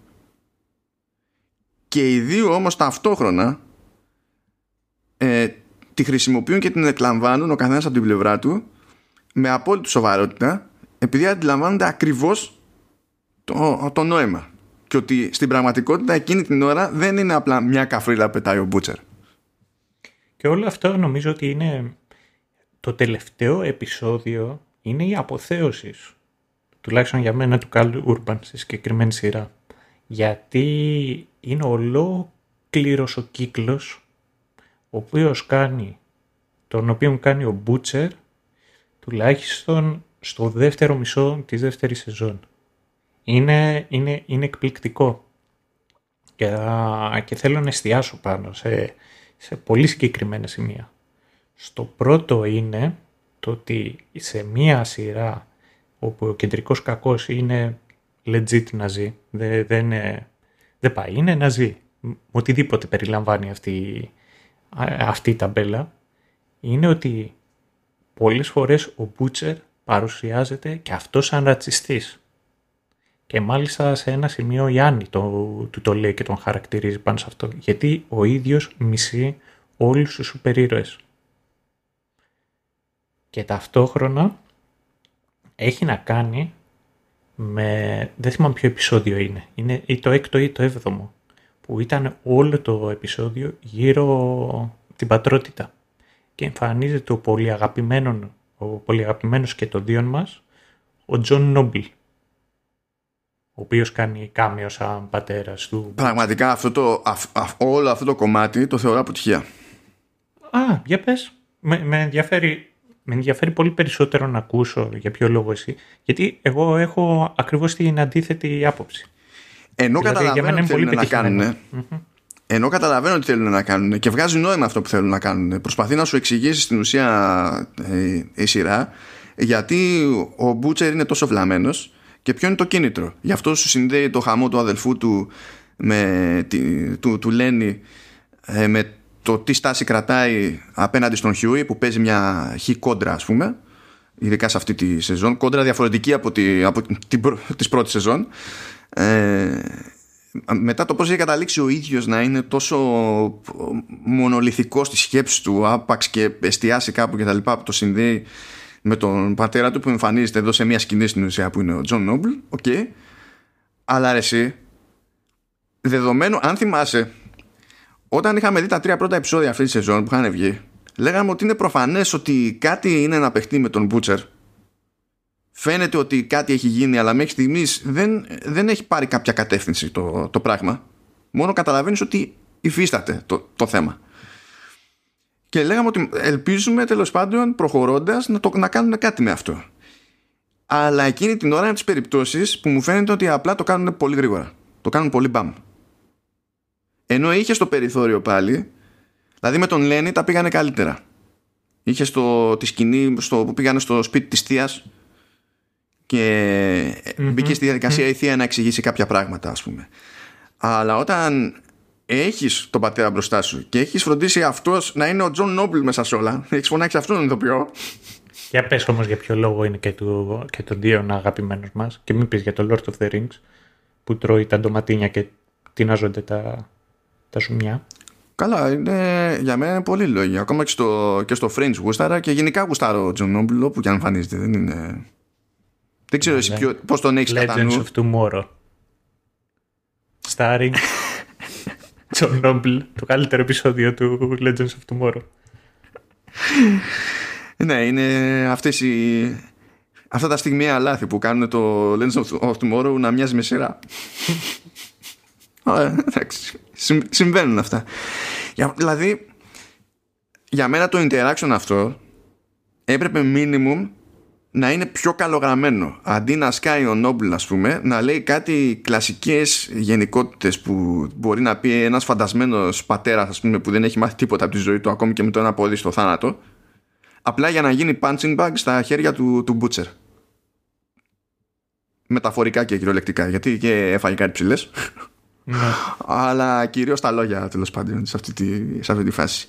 και οι δύο όμως ταυτόχρονα ε, τη χρησιμοποιούν και την εκλαμβάνουν ο καθένας από την πλευρά του με απόλυτη σοβαρότητα επειδή αντιλαμβάνονται ακριβώς το, το νόημα και ότι στην πραγματικότητα εκείνη την ώρα δεν είναι απλά μια καφρίλα που πετάει ο Μπούτσερ. Και όλο αυτό νομίζω ότι είναι το τελευταίο επεισόδιο είναι η αποθέωση τουλάχιστον για μένα του Καλ Ούρμπαν στη συγκεκριμένη σειρά γιατί είναι ολόκληρος ο κύκλος ο οποίος κάνει τον οποίο κάνει ο Μπούτσερ τουλάχιστον στο δεύτερο μισό της δεύτερης σεζόν. Είναι, είναι, είναι εκπληκτικό και, και θέλω να εστιάσω πάνω σε, σε πολύ συγκεκριμένα σημεία. Στο πρώτο είναι το ότι σε μία σειρά όπου ο κεντρικός κακός είναι legit ναζί, δεν, δεν, δεν πάει, είναι ναζί. Οτιδήποτε περιλαμβάνει αυτή, αυτή η ταμπέλα είναι ότι πολλές φορές ο Μπούτσερ παρουσιάζεται και αυτός σαν ρατσιστής. Και μάλιστα σε ένα σημείο η Άννη το, του το λέει και τον χαρακτηρίζει πάνω σε αυτό. Γιατί ο ίδιος μισεί όλους τους σούπερ ήρωες. Και ταυτόχρονα έχει να κάνει με... Δεν θυμάμαι ποιο επεισόδιο είναι. Είναι ή το έκτο ή το έβδομο. Που ήταν όλο το επεισόδιο γύρω την πατρότητα. Και εμφανίζεται ο πολύ, αγαπημένο, ο πολύ αγαπημένος και των δύο μας, ο Τζον Νόμπλ. Ο οποίος κάνει κάμιο σαν πατέρας του. Πραγματικά αυτό το, όλο αυτό το κομμάτι το θεωρώ αποτυχία. Α, για πες. Με, με ενδιαφέρει με ενδιαφέρει πολύ περισσότερο να ακούσω για ποιο λόγο εσύ. Γιατί εγώ έχω ακριβώς την αντίθετη άποψη. Ενώ δηλαδή, καταλαβαίνω τι θέλουν να κάνουν. Ενώ καταλαβαίνω τι θέλουν να κάνουν και βγάζει νόημα αυτό που θέλουν να κάνουν. Προσπαθεί να σου εξηγήσει στην ουσία ε, η σειρά γιατί ο Μπούτσερ είναι τόσο βλαμμένος και ποιο είναι το κίνητρο. Γι' αυτό σου συνδέει το χαμό του αδελφού του με του, του Λένι ε, με το τι στάση κρατάει απέναντι στον Χιούι που παίζει μια χ κόντρα ας πούμε ειδικά σε αυτή τη σεζόν κόντρα διαφορετική από, τη, από την, της πρώτης σεζόν ε, μετά το πώς έχει καταλήξει ο ίδιος να είναι τόσο μονολυθικός στη σκέψη του άπαξ και εστιάσει κάπου και τα λοιπά που το συνδέει με τον πατέρα του που εμφανίζεται εδώ σε μια σκηνή στην ουσία που είναι ο Τζον Νόμπλ okay. αλλά εσύ δεδομένου αν θυμάσαι όταν είχαμε δει τα τρία πρώτα επεισόδια αυτή τη σεζόν που είχαν βγει, λέγαμε ότι είναι προφανές ότι κάτι είναι να παιχτεί με τον Μπούτσερ. Φαίνεται ότι κάτι έχει γίνει, αλλά μέχρι στιγμής δεν, δεν έχει πάρει κάποια κατεύθυνση το, το πράγμα. Μόνο καταλαβαίνεις ότι υφίσταται το, το θέμα. Και λέγαμε ότι ελπίζουμε τέλος πάντων προχωρώντας να, να κάνουν κάτι με αυτό. Αλλά εκείνη την ώρα είναι τις περιπτώσεις που μου φαίνεται ότι απλά το κάνουν πολύ γρήγορα. Το κάνουν πολύ μπαμ. Ενώ είχε στο περιθώριο πάλι, δηλαδή με τον Λένι τα πήγανε καλύτερα. Είχε στο, τη σκηνή στο, που πήγανε στο σπίτι της θεία και mm μπήκε στη διαδικασία η θεία να εξηγήσει κάποια πράγματα ας πούμε. Αλλά όταν έχεις τον πατέρα μπροστά σου και έχεις φροντίσει αυτός να είναι ο Τζον Νόμπλ μέσα σε όλα, έχεις φωνάξει αυτόν τον ηθοποιό. Για πες όμως για ποιο λόγο είναι και, των, και των δυονών αγαπημένος μας και μην πεις για το Lord of the Rings που τρώει τα ντοματίνια και τινάζονται τα, τα ζουμιά. Καλά, είναι, για μένα είναι πολύ λόγια. Ακόμα και στο, και στο Fringe γούσταρα και γενικά γουστάρω ο Τζον Νόμπλ όπου και αν εμφανίζεται. Δεν είναι... Δεν ξέρω εσύ ποιο, πώς τον έχεις κατά νου. Legends of Tomorrow. Starring [LAUGHS] John Noble, το καλύτερο επεισόδιο του Legends of Tomorrow. ναι, είναι αυτές οι αυτά τα στιγμιαία λάθη που κάνουν το Legends of Tomorrow να μοιάζει με σειρά. εντάξει, συμβαίνουν αυτά. Δηλαδή, για μένα το interaction αυτό έπρεπε minimum να είναι πιο καλογραμμένο. Αντί να σκάει ο Νόμπλ, ας πούμε, να λέει κάτι κλασικές γενικότητες που μπορεί να πει ένας φαντασμένος πατέρας, ας πούμε, που δεν έχει μάθει τίποτα από τη ζωή του, ακόμη και με το ένα πόδι στο θάνατο, απλά για να γίνει punching bag στα χέρια του, του Butcher. Μεταφορικά και κυριολεκτικά, γιατί και έφαγε κάτι ψηλές. Ναι. Αλλά κυρίως τα λόγια, τέλος πάντων, σε αυτή, τη, σε αυτή τη φάση.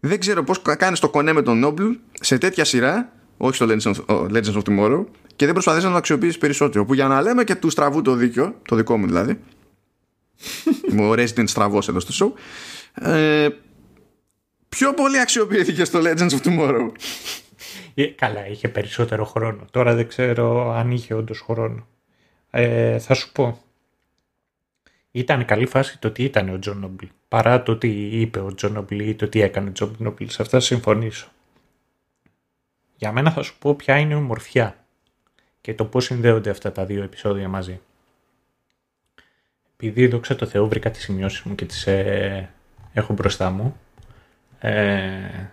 Δεν ξέρω πώς κάνεις το κονέ με τον Νόμπλ σε τέτοια σειρά όχι στο Legends of, Legends of Tomorrow και δεν προσπαθείς να το αξιοποιήσεις περισσότερο. Που για να λέμε και του στραβού το δίκιο το δικό μου δηλαδή [LAUGHS] μου resident στραβός εδώ στο show ε, πιο πολύ αξιοποιήθηκε στο Legends of Tomorrow. Ε, καλά είχε περισσότερο χρόνο. Τώρα δεν ξέρω αν είχε όντως χρόνο. Ε, θα σου πω. Ήταν καλή φάση το τι ήταν ο Τζον Νόμπλ παρά το τι είπε ο Τζον Νόμπλ ή το τι έκανε ο Τζον Νόμπλ σε αυτά συμφωνήσω για μένα θα σου πω ποια είναι η ομορφιά και το πώς συνδέονται αυτά τα δύο επεισόδια μαζί. Επειδή δόξα το Θεώ βρήκα τις σημειώσεις μου και τις ε, έχω μπροστά μου. Ε,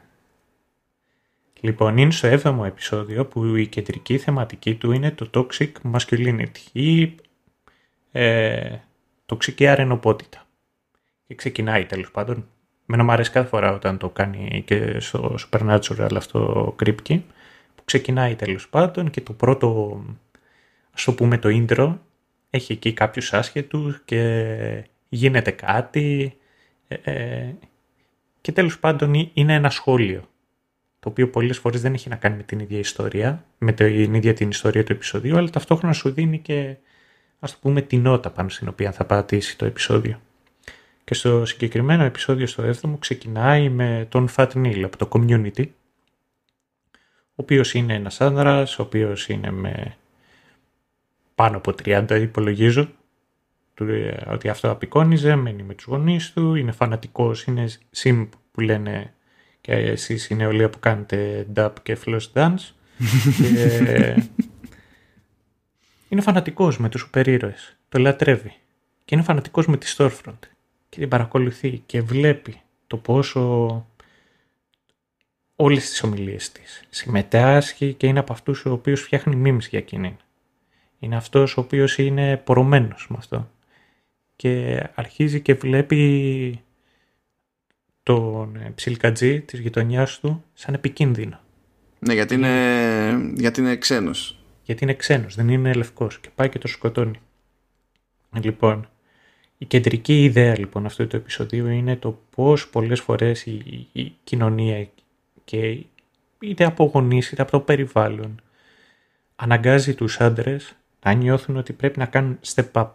λοιπόν, είναι στο 7ο επεισόδιο που η κεντρική θεματική του είναι το toxic masculinity ή ε, τοξική αρενοπότητα. Και ξεκινάει τέλος πάντων. Μένα μου αρέσει κάθε φορά όταν το κάνει και στο Supernatural αυτό κρύπκι ξεκινάει τέλος πάντων και το πρώτο, ας το πούμε το intro, έχει εκεί κάποιους άσχετους και γίνεται κάτι ε, ε, και τέλος πάντων είναι ένα σχόλιο το οποίο πολλές φορές δεν έχει να κάνει με την ίδια ιστορία, με την ίδια την ιστορία του επεισοδίου, αλλά ταυτόχρονα σου δίνει και ας το πούμε την νότα πάνω στην οποία θα πατήσει το επεισόδιο. Και στο συγκεκριμένο επεισόδιο στο 7ο ξεκινάει με τον Fat Neil από το Community, ο οποίος είναι ένας άνδρας, ο οποίος είναι με πάνω από 30 υπολογίζω, ε, ότι αυτό απεικόνιζε, μένει με τους γονείς του, είναι φανατικός, είναι simp που λένε και εσείς οι νεολαία που κάνετε dub και floss dance. [LAUGHS] είναι φανατικός με τους σούπερ ήρωες, το λατρεύει και είναι φανατικός με τη Storefront και την παρακολουθεί και βλέπει το πόσο όλες τις ομιλίες της. Συμμετάσχει και είναι από αυτούς ο οποίος φτιάχνει μίμης για εκείνη. Είναι αυτός ο οποίος είναι πορωμένος με αυτό. Και αρχίζει και βλέπει τον ψιλκατζή της γειτονιάς του σαν επικίνδυνο. Ναι, γιατί είναι, γιατί είναι ξένος. Γιατί είναι ξένος, δεν είναι λευκός και πάει και το σκοτώνει. Λοιπόν, η κεντρική ιδέα λοιπόν αυτού του επεισοδίου είναι το πώς πολλές φορές η, η κοινωνία και είτε από γονείς είτε από το περιβάλλον αναγκάζει τους άντρες να νιώθουν ότι πρέπει να κάνουν step up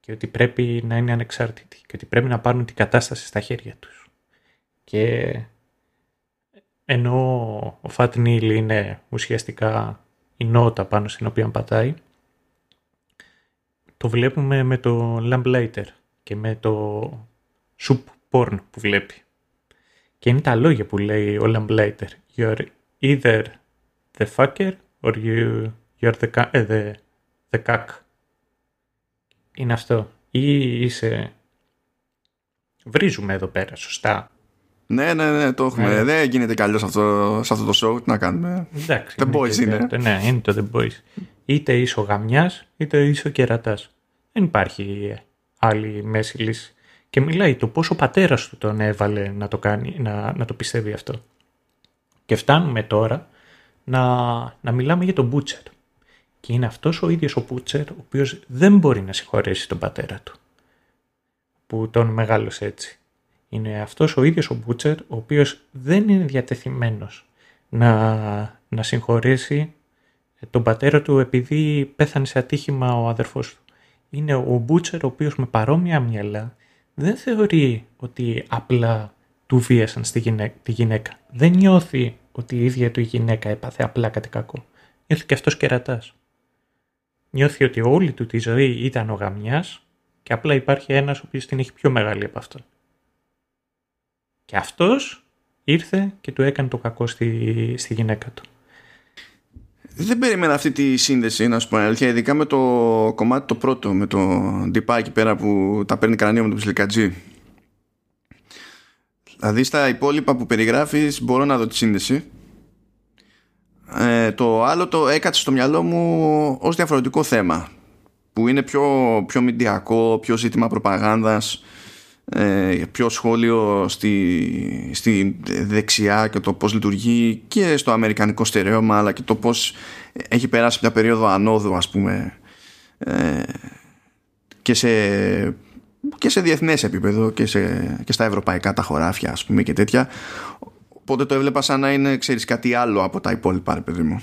και ότι πρέπει να είναι ανεξάρτητοι και ότι πρέπει να πάρουν την κατάσταση στα χέρια τους. Και ενώ ο Φατ Νίλ είναι ουσιαστικά η νότα πάνω στην οποία πατάει, το βλέπουμε με το Lamplighter και με το soup porn που βλέπει. Και είναι τα λόγια που λέει ο Lamplighter. You're either the fucker or you, you're the, ε, the, the cuck. Είναι αυτό. Ή είσαι... Βρίζουμε εδώ πέρα, σωστά; Ναι, ναι, ναι, το έχουμε. Ναι. Δεν γίνεται καλό σε αυτό, σε αυτό το show. Τι να κάνουμε; Εντάξει. The Boys είναι. Το, ναι, είναι το The Boys. Είτε είσαι ο γαμιάς, είτε είσαι ο κερατάς. Δεν υπάρχει άλλη μέση λύση και μιλάει το πόσο ο πατέρας του τον έβαλε να το, κάνει, να, να το πιστεύει αυτό. Και φτάνουμε τώρα να, να μιλάμε για τον Μπούτσερ. Και είναι αυτός ο ίδιος ο Μπούτσερ ο οποίος δεν μπορεί να συγχωρέσει τον πατέρα του που τον μεγάλωσε έτσι. Είναι αυτός ο ίδιος ο Μπούτσερ ο οποίος δεν είναι διατεθειμένος να, να συγχωρέσει τον πατέρα του επειδή πέθανε σε ατύχημα ο αδερφός του. Είναι ο Μπούτσερ ο οποίος με παρόμοια μυαλά δεν θεωρεί ότι απλά του βίασαν στη γυναίκα, τη γυναίκα. Δεν νιώθει ότι η ίδια του η γυναίκα έπαθε απλά κάτι κακό. Νιώθει και αυτός κερατάς. Νιώθει ότι όλη του τη ζωή ήταν ο γαμιάς και απλά υπάρχει ένας ο οποίος την έχει πιο μεγάλη από αυτόν. Και αυτός ήρθε και του έκανε το κακό στη, στη γυναίκα του. Δεν περίμενα αυτή τη σύνδεση να σου πω αλήθεια ειδικά με το κομμάτι το πρώτο με το ντυπά εκεί πέρα που τα παίρνει κρανίο με το ψιλικατζή δηλαδή στα υπόλοιπα που περιγράφεις μπορώ να δω τη σύνδεση. Ε, το άλλο το έκατσε στο μυαλό μου ως διαφορετικό θέμα που είναι πιο, πιο μηντιακό, πιο ζήτημα προπαγάνδας. ε, πιο σχόλιο στη, στη δεξιά και το πώς λειτουργεί και στο αμερικανικό στερεώμα αλλά και το πώς έχει περάσει μια περίοδο ανόδου ας πούμε ε, και σε και σε διεθνές επίπεδο και, σε, και στα ευρωπαϊκά τα χωράφια ας πούμε και τέτοια. Οπότε το έβλεπα σαν να είναι ξέρεις κάτι άλλο από τα υπόλοιπα ρε παιδί μου.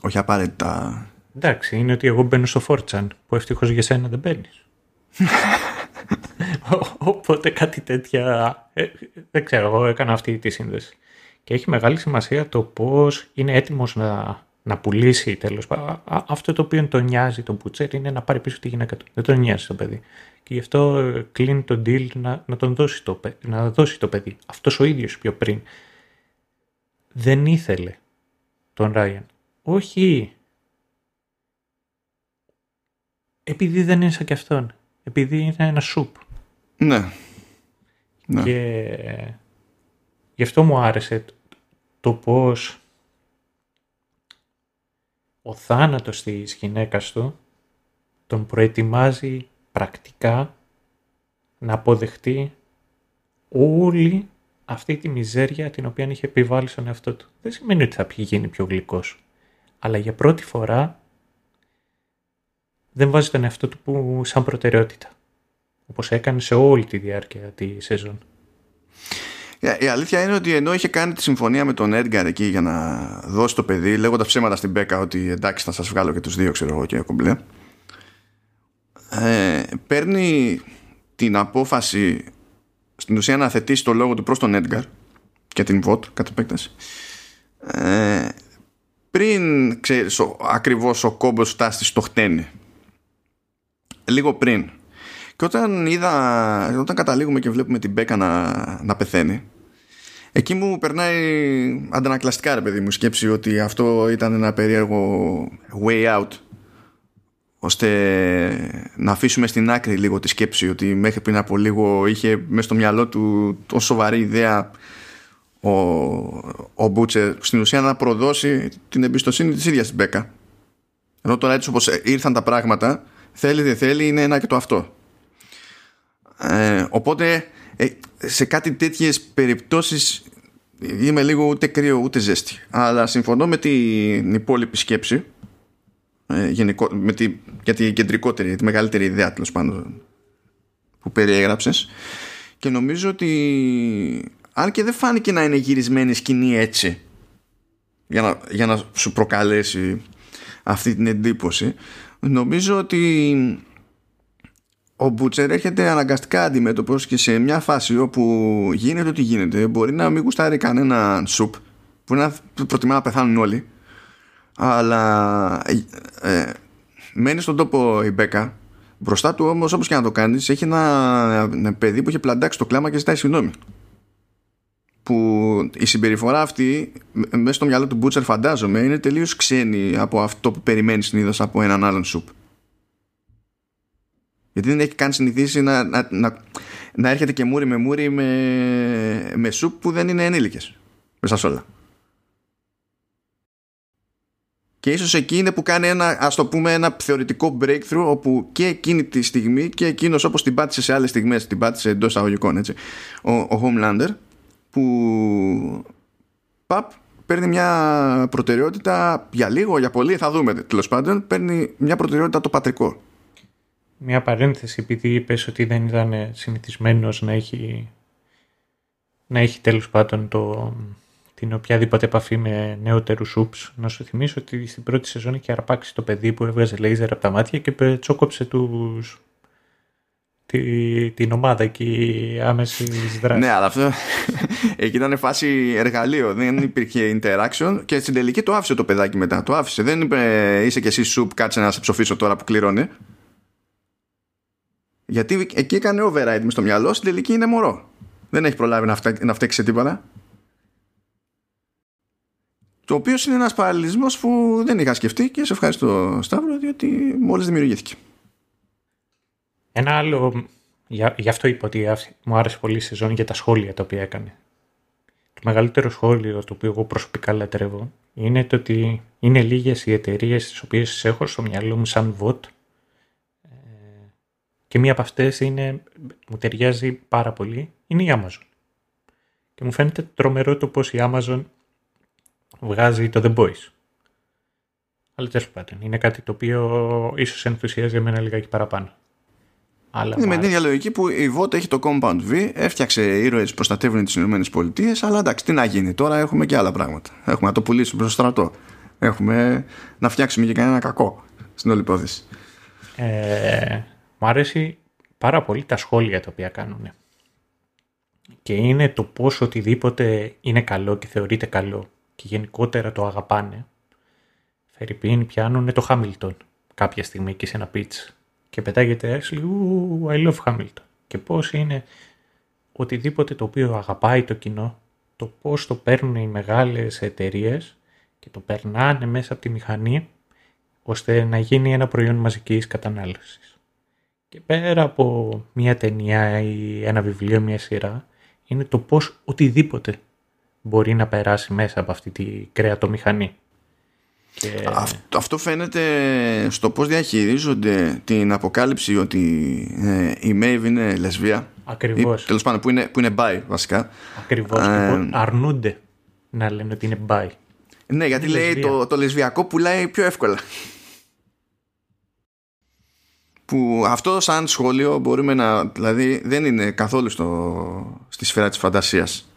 Όχι απαραίτητα. Εντάξει είναι ότι εγώ μπαίνω στο Φόρτσαν που ευτυχώς για σένα δεν μπαίνεις [LAUGHS] [LAUGHS] Οπότε κάτι τέτοια. Ε, δεν ξέρω, εγώ έκανα αυτή τη σύνδεση. Και έχει μεγάλη σημασία το πώς είναι έτοιμος να, να πουλήσει τέλος πάντων. Αυτό το οποίο τον νοιάζει τον Μπουτσέρ είναι να πάρει πίσω τη γυναίκα του. Δεν τον νοιάζει το παιδί. Και γι' αυτό ε, κλείνει τον deal να, να τον δώσει το, να δώσει το παιδί. Αυτός ο ίδιος πιο πριν δεν ήθελε τον Ράιαν. Όχι επειδή δεν είναι σαν κι αυτόν επειδή είναι ένα σουπ. Ναι. ναι. Και γι' αυτό μου άρεσε το πώς ο θάνατος της γυναίκας του τον προετοιμάζει πρακτικά να αποδεχτεί όλη αυτή τη μιζέρια την οποία είχε επιβάλει στον εαυτό του. Δεν σημαίνει ότι θα γίνει πιο γλυκός. Αλλά για πρώτη φορά δεν βάζει τον εαυτό του που σαν προτεραιότητα. Όπως έκανε σε όλη τη διάρκεια τη σεζόν. Η αλήθεια είναι ότι ενώ είχε κάνει τη συμφωνία με τον Έντγκαρ εκεί για να δώσει το παιδί, λέγοντας ψέματα στην Μπέκα ότι εντάξει θα σας βγάλω και τους δύο, ξέρω εγώ και κομπλέ. Ε, παίρνει την απόφαση στην ουσία να θετήσει το λόγο του προς τον Έντγκαρ και την Βοτ κατά επέκταση ε, πριν ξέρεις ακριβώς ο κόμπος φτάσει στο χτένι λίγο πριν. Και όταν είδα, όταν καταλήγουμε και βλέπουμε την Μπέκα να, να πεθαίνει, εκεί μου περνάει αντανακλαστικά ρε παιδί μου σκέψη ότι αυτό ήταν ένα περίεργο way out ώστε να αφήσουμε στην άκρη λίγο τη σκέψη ότι μέχρι πριν από λίγο είχε μέσα στο μυαλό του τόσο σοβαρή ιδέα ο, ο Μπούτσερ στην ουσία να προδώσει την εμπιστοσύνη της ίδιας της Μπέκα. Ενώ τώρα έτσι όπως ήρθαν τα πράγματα θέλει δεν θέλει είναι ένα και το αυτό ε, οπότε ε, σε κάτι τέτοιες περιπτώσεις είμαι λίγο ούτε κρύο ούτε ζέστη. Αλλά συμφωνώ με την υπόλοιπη σκέψη ε, γενικό, με τη, για τη κεντρικότερη τη μεγαλύτερη ιδέα τέλος πάντων που περιέγραψες. Και νομίζω ότι αν και δεν φάνηκε να είναι γυρισμένη σκηνή έτσι για να, για να σου προκαλέσει αυτή την εντύπωση νομίζω ότι ο Μπούτσερ έρχεται αναγκαστικά αντιμέτωπος και σε μια φάση όπου γίνεται ό,τι γίνεται. Μπορεί να μην γουστάρει κανένα σουπ που να προτιμά να πεθάνουν όλοι. Αλλά ε, ε, μένει στον τόπο η Μπέκα. Μπροστά του όμως όπως και να το κάνεις έχει ένα, ένα παιδί που έχει πλαντάξει το κλάμα και ζητάει συγγνώμη. Που η συμπεριφορά αυτή μέσα στο μυαλό του Μπούτσερ φαντάζομαι είναι τελείως ξένη από αυτό που περιμένεις συνήθως από έναν άλλον σουπ γιατί δεν έχει καν συνηθίσει να, να, να, να έρχεται και μούρι με μούρι με, με σουπ που δεν είναι ενήλικες μέσα σε όλα και ίσως εκεί είναι που κάνει ένα ας το πούμε ένα θεωρητικό breakthrough όπου και εκείνη τη στιγμή και εκείνος όπως την πάτησε σε άλλες στιγμές την πάτησε εντός αγωγικών έτσι ο, ο Homelander που παπ, παίρνει μια προτεραιότητα για λίγο, για πολύ, θα δούμε τέλος πάντων, παίρνει μια προτεραιότητα το πατρικό. Μια παρένθεση, επειδή είπες ότι δεν ήταν συνηθισμένος να έχει, να έχει τέλος πάντων το, την οποιαδήποτε επαφή με νεότερους σούπς. Να σου θυμίσω ότι στην πρώτη σεζόν είχε αρπάξει το παιδί που έβγαζε λέιζερ από τα μάτια και τσόκοψε τους τη, την ομάδα εκεί άμεση δράση. Ναι, αλλά αυτό [LAUGHS] εκεί ήταν φάση εργαλείο. Δεν υπήρχε interaction και στην τελική το άφησε το παιδάκι μετά. Το άφησε. Δεν είπε είσαι κι εσύ σουπ, κάτσε να σε ψοφήσω τώρα που κληρώνει. Γιατί εκεί έκανε override μες στο μυαλό, στην τελική είναι μωρό. Δεν έχει προλάβει να, φτά, να φταίξει σε τίποτα. Το οποίος είναι ένας παραλληλισμός που δεν είχα σκεφτεί και σε ευχαριστώ Σταύρο διότι μόλις δημιουργήθηκε. Ένα άλλο, για, γι' αυτό είπα ότι μου άρεσε πολύ η σεζόν για τα σχόλια τα οποία έκανε. Το μεγαλύτερο σχόλιο το οποίο εγώ προσωπικά λατρεύω είναι το ότι είναι λίγες οι εταιρείες τις οποίες έχω στο μυαλό μου σαν VOT ε, και μία από αυτές είναι, μου ταιριάζει πάρα πολύ, είναι η Amazon. Και μου φαίνεται τρομερό το πώς η Amazon βγάζει το The Boys. Αλλά τέλος πάντων, είναι κάτι το οποίο ίσως ενθουσιάζει εμένα λιγάκι παραπάνω. Αλλά είναι με την ίδια λογική που η VOT έχει το Compound V, έφτιαξε ήρωες που προστατεύουν τις ΗΠΑ, αλλά εντάξει, τι να γίνει, τώρα έχουμε και άλλα πράγματα. Έχουμε να το πουλήσουμε προς το στρατό. Έχουμε να φτιάξουμε και κανένα κακό στην όλη υπόθεση. Ε, μου αρέσει πάρα πολύ τα σχόλια τα οποία κάνουν. Και είναι το πώς οτιδήποτε είναι καλό και θεωρείται καλό και γενικότερα το αγαπάνε. Φερρυπίν πιάνουν το Χάμιλτον κάποια στιγμή εκεί σε ένα pitch και πετάγεται Ashley, I love Hamilton. Και πώς είναι οτιδήποτε το οποίο αγαπάει το κοινό, το πώς το παίρνουν οι μεγάλες εταιρείες και το περνάνε μέσα από τη μηχανή ώστε να γίνει ένα προϊόν μαζικής κατανάλωσης. Και πέρα από μια ταινία ή ένα βιβλίο, μια σειρά, είναι το πώς οτιδήποτε μπορεί να περάσει μέσα από αυτή τη κρεατομηχανή. Και... Αυτό, αυτό φαίνεται στο πώς διαχειρίζονται την αποκάλυψη ότι ε, η Maeve είναι λεσβία. Ακριβώς. Ή, τέλος πάντων που είναι, που είναι bi βασικά. Ακριβώς. Ε, αρνούνται να λένε ότι είναι bi. Ναι, γιατί λέει το, το λεσβιακό πουλάει πιο εύκολα. Που αυτό σαν σχόλιο μπορούμε να... Δηλαδή δεν είναι καθόλου στο, στη σφαίρα της φαντασίας.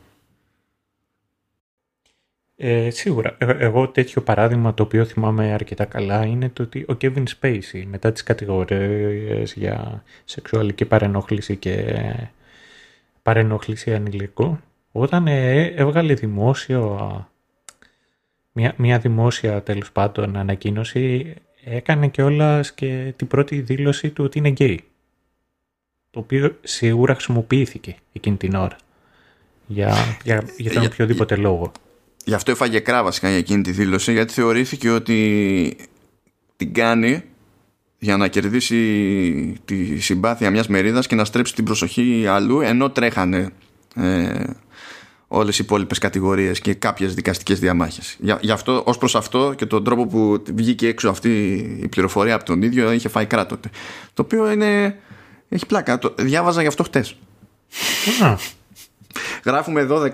Ε, σίγουρα. Ε, εγώ τέτοιο παράδειγμα το οποίο θυμάμαι αρκετά καλά είναι το ότι ο Kevin Spacey μετά τις κατηγορίες για σεξουαλική παρενόχληση και παρενόχληση ανηλικού όταν ε, έβγαλε δημόσιο μια, μια δημόσια τέλος πάντων ανακοίνωση έκανε και όλα και την πρώτη δήλωση του ότι είναι γκέι το οποίο σίγουρα χρησιμοποιήθηκε εκείνη την ώρα για, για, για τον οποιοδήποτε λόγο. Γι' αυτό έφαγε κρά βασικά για εκείνη τη δήλωση γιατί θεωρήθηκε ότι την κάνει για να κερδίσει τη συμπάθεια μιας μερίδας και να στρέψει την προσοχή αλλού ενώ τρέχανε ε, όλες οι υπόλοιπες κατηγορίες και κάποιες δικαστικές διαμάχες. Γι' αυτό, ως προς αυτό και τον τρόπο που βγήκε έξω αυτή η πληροφορία από τον ίδιο είχε φάει κράτοτε. Το οποίο είναι... έχει πλάκα. Το διάβαζα γι' αυτό χτες. Γράφουμε 12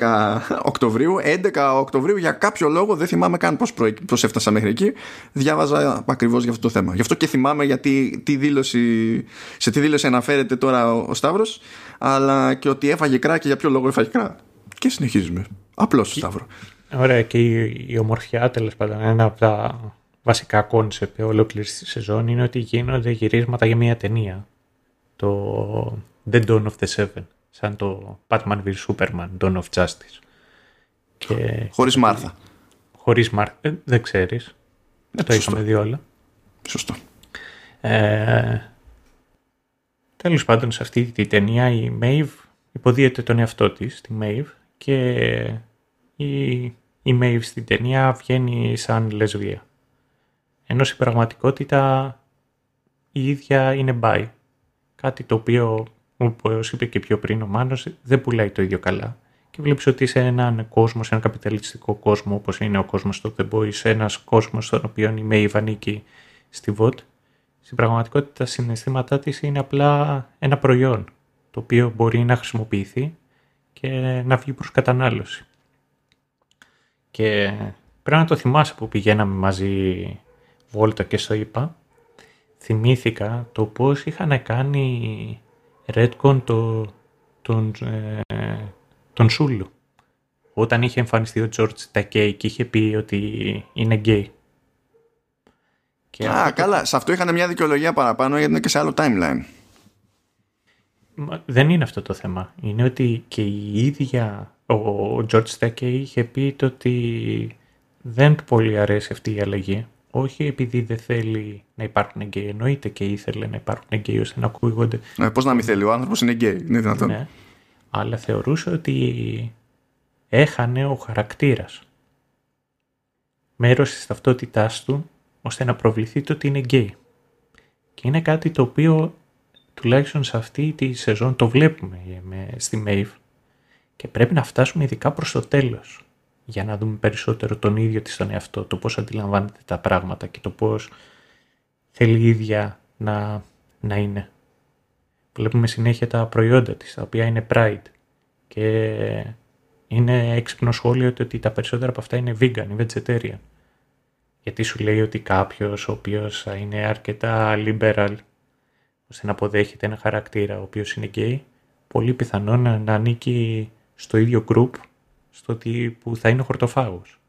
Οκτωβρίου, 11 Οκτωβρίου για κάποιο λόγο, δεν θυμάμαι καν πώς, προ... πώς έφτασα μέχρι εκεί, διάβαζα ακριβώς για αυτό το θέμα. Γι' αυτό και θυμάμαι γιατί τι δήλωση, σε τι δήλωση αναφέρεται τώρα ο, Σταύρος, αλλά και ότι έφαγε κρά και για ποιο λόγο έφαγε κρά. Και συνεχίζουμε. Απλώς Σταύρο. Ωραία και η, η ομορφιά τέλος πάντων, ένα από τα βασικά concept ολόκληρης της σεζόν είναι ότι γίνονται γυρίσματα για μια ταινία. Το The Dawn of the Seven σαν το Batman vs Superman, Dawn of Justice. Και... Χωρίς Μάρθα. Χωρίς Μάρθα, ε, δεν ξέρεις. Δεν το είχαμε δει όλα. Σωστό. Ε, τέλος πάντων σε αυτή τη ταινία η Maeve υποδίεται τον εαυτό της, τη Maeve, και η, η Maeve στην ταινία βγαίνει σαν λεσβία. Ενώ στην πραγματικότητα η ίδια είναι bi. Κάτι το οποίο Όπως είπε και πιο πριν ο Μάνος, δεν πουλάει το ίδιο καλά. Και βλέπεις ότι σε έναν κόσμο, σε έναν καπιταλιστικό κόσμο όπως είναι ο κόσμος στο The Boys, σε ένας κόσμος στον οποίο η Maeve ανήκει στη VOD, στην πραγματικότητα τα συναισθήματά της είναι απλά ένα προϊόν το οποίο μπορεί να χρησιμοποιηθεί και να βγει προς κατανάλωση. Και πρέπει να το θυμάσαι που πηγαίναμε μαζί βόλτα και στο είπα, θυμήθηκα το πώς είχαν κάνει Redcon το, τον, ε, τον Σούλου. Όταν είχε εμφανιστεί ο George Takei και είχε πει ότι είναι γκέι. Α, καλά. Σε αυτό είχαν μια δικαιολογία παραπάνω γιατί είναι και σε άλλο timeline. Δεν είναι αυτό το θέμα. Είναι ότι και η ίδια ο George Takei είχε πει ότι δεν του πολύ αρέσει αυτή η αλλαγή όχι επειδή δεν θέλει να υπάρχουν γκέι, εννοείται και ήθελε να υπάρχουν γκέι ώστε να ακούγονται. Ε, Πώς να μην θέλει, ο άνθρωπος είναι γκέι, είναι δυνατόν. Ναι, αλλά θεωρούσε ότι έχανε ο χαρακτήρας. μέρος της ταυτότητάς του ώστε να προβληθεί το ότι είναι γκέι. Και είναι κάτι το οποίο τουλάχιστον σε αυτή τη σεζόν το βλέπουμε στη Maeve και πρέπει να φτάσουμε ειδικά προς το τέλος για να δούμε περισσότερο τον ίδιο της τον εαυτό, το πώς αντιλαμβάνεται τα πράγματα και το πώς θέλει η ίδια να, να είναι. Βλέπουμε συνέχεια τα προϊόντα της, τα οποία είναι Pride και είναι έξυπνο σχόλιο ότι τα περισσότερα από αυτά είναι vegan ή vegetarian. Γιατί σου λέει ότι κάποιος ο οποίος είναι αρκετά liberal ώστε να αποδέχεται ένα χαρακτήρα ο οποίος είναι gay, πολύ πιθανό να, να ανήκει στο ίδιο group στο ότι που θα είναι ο χορτοφάγος.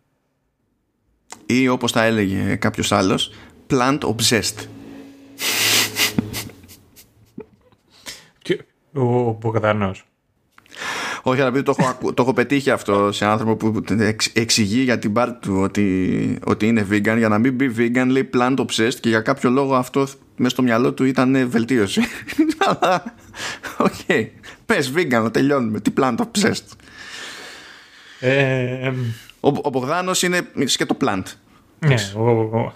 Ή όπως τα έλεγε κάποιος άλλος, plant obsessed. ο Μπογδανός. Όχι, αλλά το έχω, το έχω πετύχει αυτό σε άνθρωπο που εξηγεί για την πάρτη του ότι, ότι είναι vegan. Για να μην πει vegan, λέει plant obsessed και για κάποιο λόγο αυτό μέσα στο μυαλό του ήταν βελτίωση. [LAUGHS] Αλλά, OK. Okay. Πες vegan, να τελειώνουμε. Τι plant obsessed; Ε, ο, ο Μπογδάνος είναι και το plant. Ναι, ο, ο,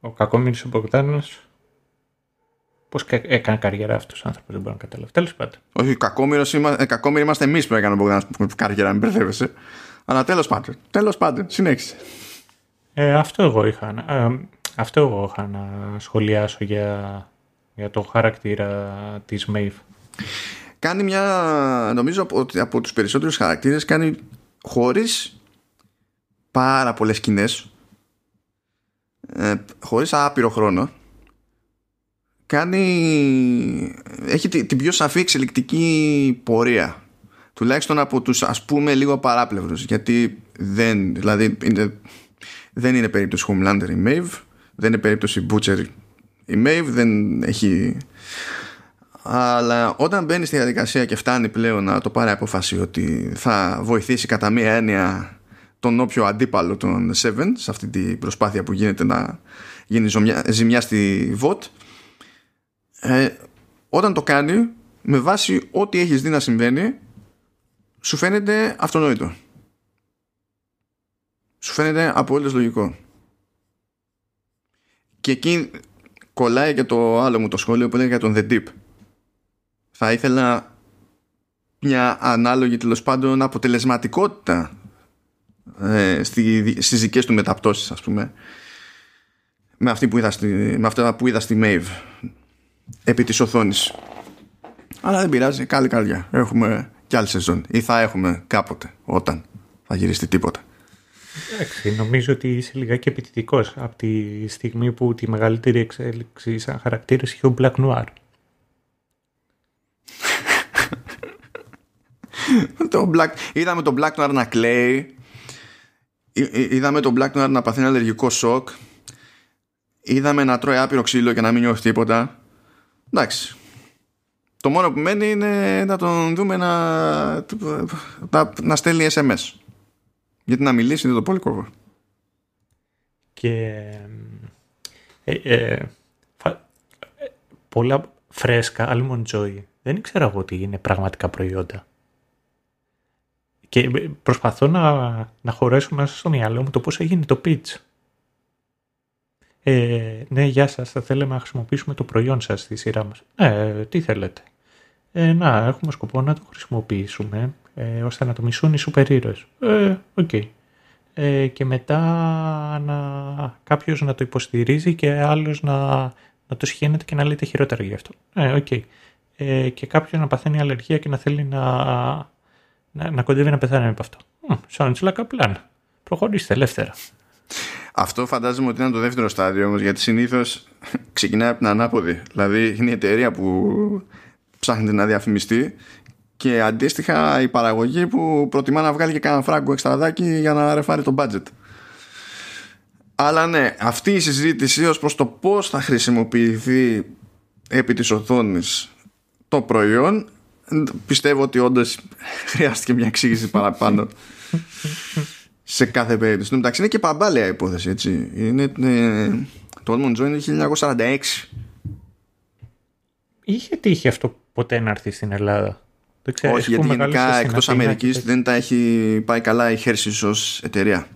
ο κακόμοιρης ο Μπογδάνος Πώς έκανε καριέρα αυτός ο άνθρωπος, δεν μπορώ να καταλάβω. Τέλος πάντων. Όχι, κακόμοιροι είμαστε εμείς που έκαναμε Μπογδάνο καριέρα, μην μπερδεύεσαι. Αλλά τέλος πάντων. Τέλος πάντων, συνέχισε. Ε, αυτό εγώ είχα. Ε, αυτό εγώ είχα να σχολιάσω για, για το χαρακτήρα της Maeve. Κάνει μια, νομίζω ότι από τους περισσότερους χαρακτήρες κάνει χωρίς πάρα πολλές σκηνές ε, χωρίς άπειρο χρόνο κάνει έχει την πιο σαφή εξελικτική πορεία. Τουλάχιστον από τους ας πούμε λίγο παράπλευρους. Γιατί δεν δηλαδή είναι, δεν είναι περίπτωση Homelander η Maeve δεν είναι περίπτωση Butcher η Maeve δεν έχει αλλά όταν μπαίνει στη διαδικασία και φτάνει πλέον να το πάρει απόφαση ότι θα βοηθήσει κατά μία έννοια τον όποιο αντίπαλο των Seven σε αυτή την προσπάθεια που γίνεται να γίνει ζημιά στη VOT ε, όταν το κάνει με βάση ό,τι έχεις δει να συμβαίνει σου φαίνεται αυτονόητο. Σου φαίνεται απολύτως λογικό. Και εκεί κολλάει και το άλλο μου το σχόλιο που λέει για τον The Deep. Θα ήθελα μια ανάλογη τέλος πάντων αποτελεσματικότητα ε, στη, στις δικές του μεταπτώσεις ας πούμε με, αυτή που είδα στη, με αυτά που είδα στη Maeve επί της οθόνης αλλά δεν πειράζει καλή καρδιά έχουμε κι άλλη σεζόν ή θα έχουμε κάποτε όταν θα γυριστεί τίποτα Εντάξει, νομίζω ότι είσαι λιγάκι επιτητικός από τη στιγμή που τη μεγαλύτερη εξέλιξη σαν χαρακτήρας είχε ο Black Noir. [LAUGHS] το Black... Είδαμε τον Black Noir να κλαίει. Είδαμε τον Black Noir να παθαίνει αλλεργικό σοκ. Είδαμε να τρώει άπειρο ξύλο και να μην νιώθει τίποτα. Εντάξει. Το μόνο που μένει είναι να τον δούμε να, να, να στέλνει SMS. Γιατί να μιλήσει είναι το πολύ κόβο. Και ε, ε, πολλά φρέσκα, Almond Joy, δεν ήξερα εγώ ότι είναι πραγματικά προϊόντα. Και προσπαθώ να, να χωρέσω μέσα στο μυαλό μου το πώς έγινε το pitch. Ε, ναι, γεια σας, θα θέλαμε να χρησιμοποιήσουμε το προϊόν σας στη σειρά μας. Ναι, τι θέλετε. Ε, να, έχουμε σκοπό να το χρησιμοποιήσουμε ε, ώστε να το μισούν οι σούπερ ήρωες. Ε, OK. Okay. Ε, και μετά να, κάποιος να το υποστηρίζει και άλλος να, να το σιχαίνεται και να λέτε χειρότερα γι' αυτό. Ε, OK. Okay. Ε, και κάποιος να παθαίνει αλλεργία και να θέλει να, να, να κοντεύει να πεθάνει από αυτό. Σαν like a plan. Προχωρήστε ελεύθερα. Αυτό φαντάζομαι ότι είναι το δεύτερο στάδιο όμως, γιατί συνήθως ξεκινάει από την ανάποδη. Δηλαδή είναι η εταιρεία που ψάχνεται να διαφημιστεί και αντίστοιχα η παραγωγή που προτιμά να βγάλει και κανένα φράγκο εξτραδάκι για να ρεφάρει το budget. Αλλά ναι, αυτή η συζήτηση ως προς το πώς θα χρησιμοποιηθεί επί της οθόνης το προϊόν πιστεύω ότι όντως χρειάστηκε μια εξήγηση παραπάνω [LAUGHS] σε κάθε περίπτωση. Στην μεταξύ είναι και παμπάλαια υπόθεση έτσι. Είναι, ε, το Almond Joy είναι 1946. Είχε τύχει αυτό ποτέ να έρθει στην Ελλάδα; Δεν ξέρω, Όχι, γιατί γενικά εκτός Αμερικής δεν τα έχει πάει καλά η Hershey ως εταιρεία.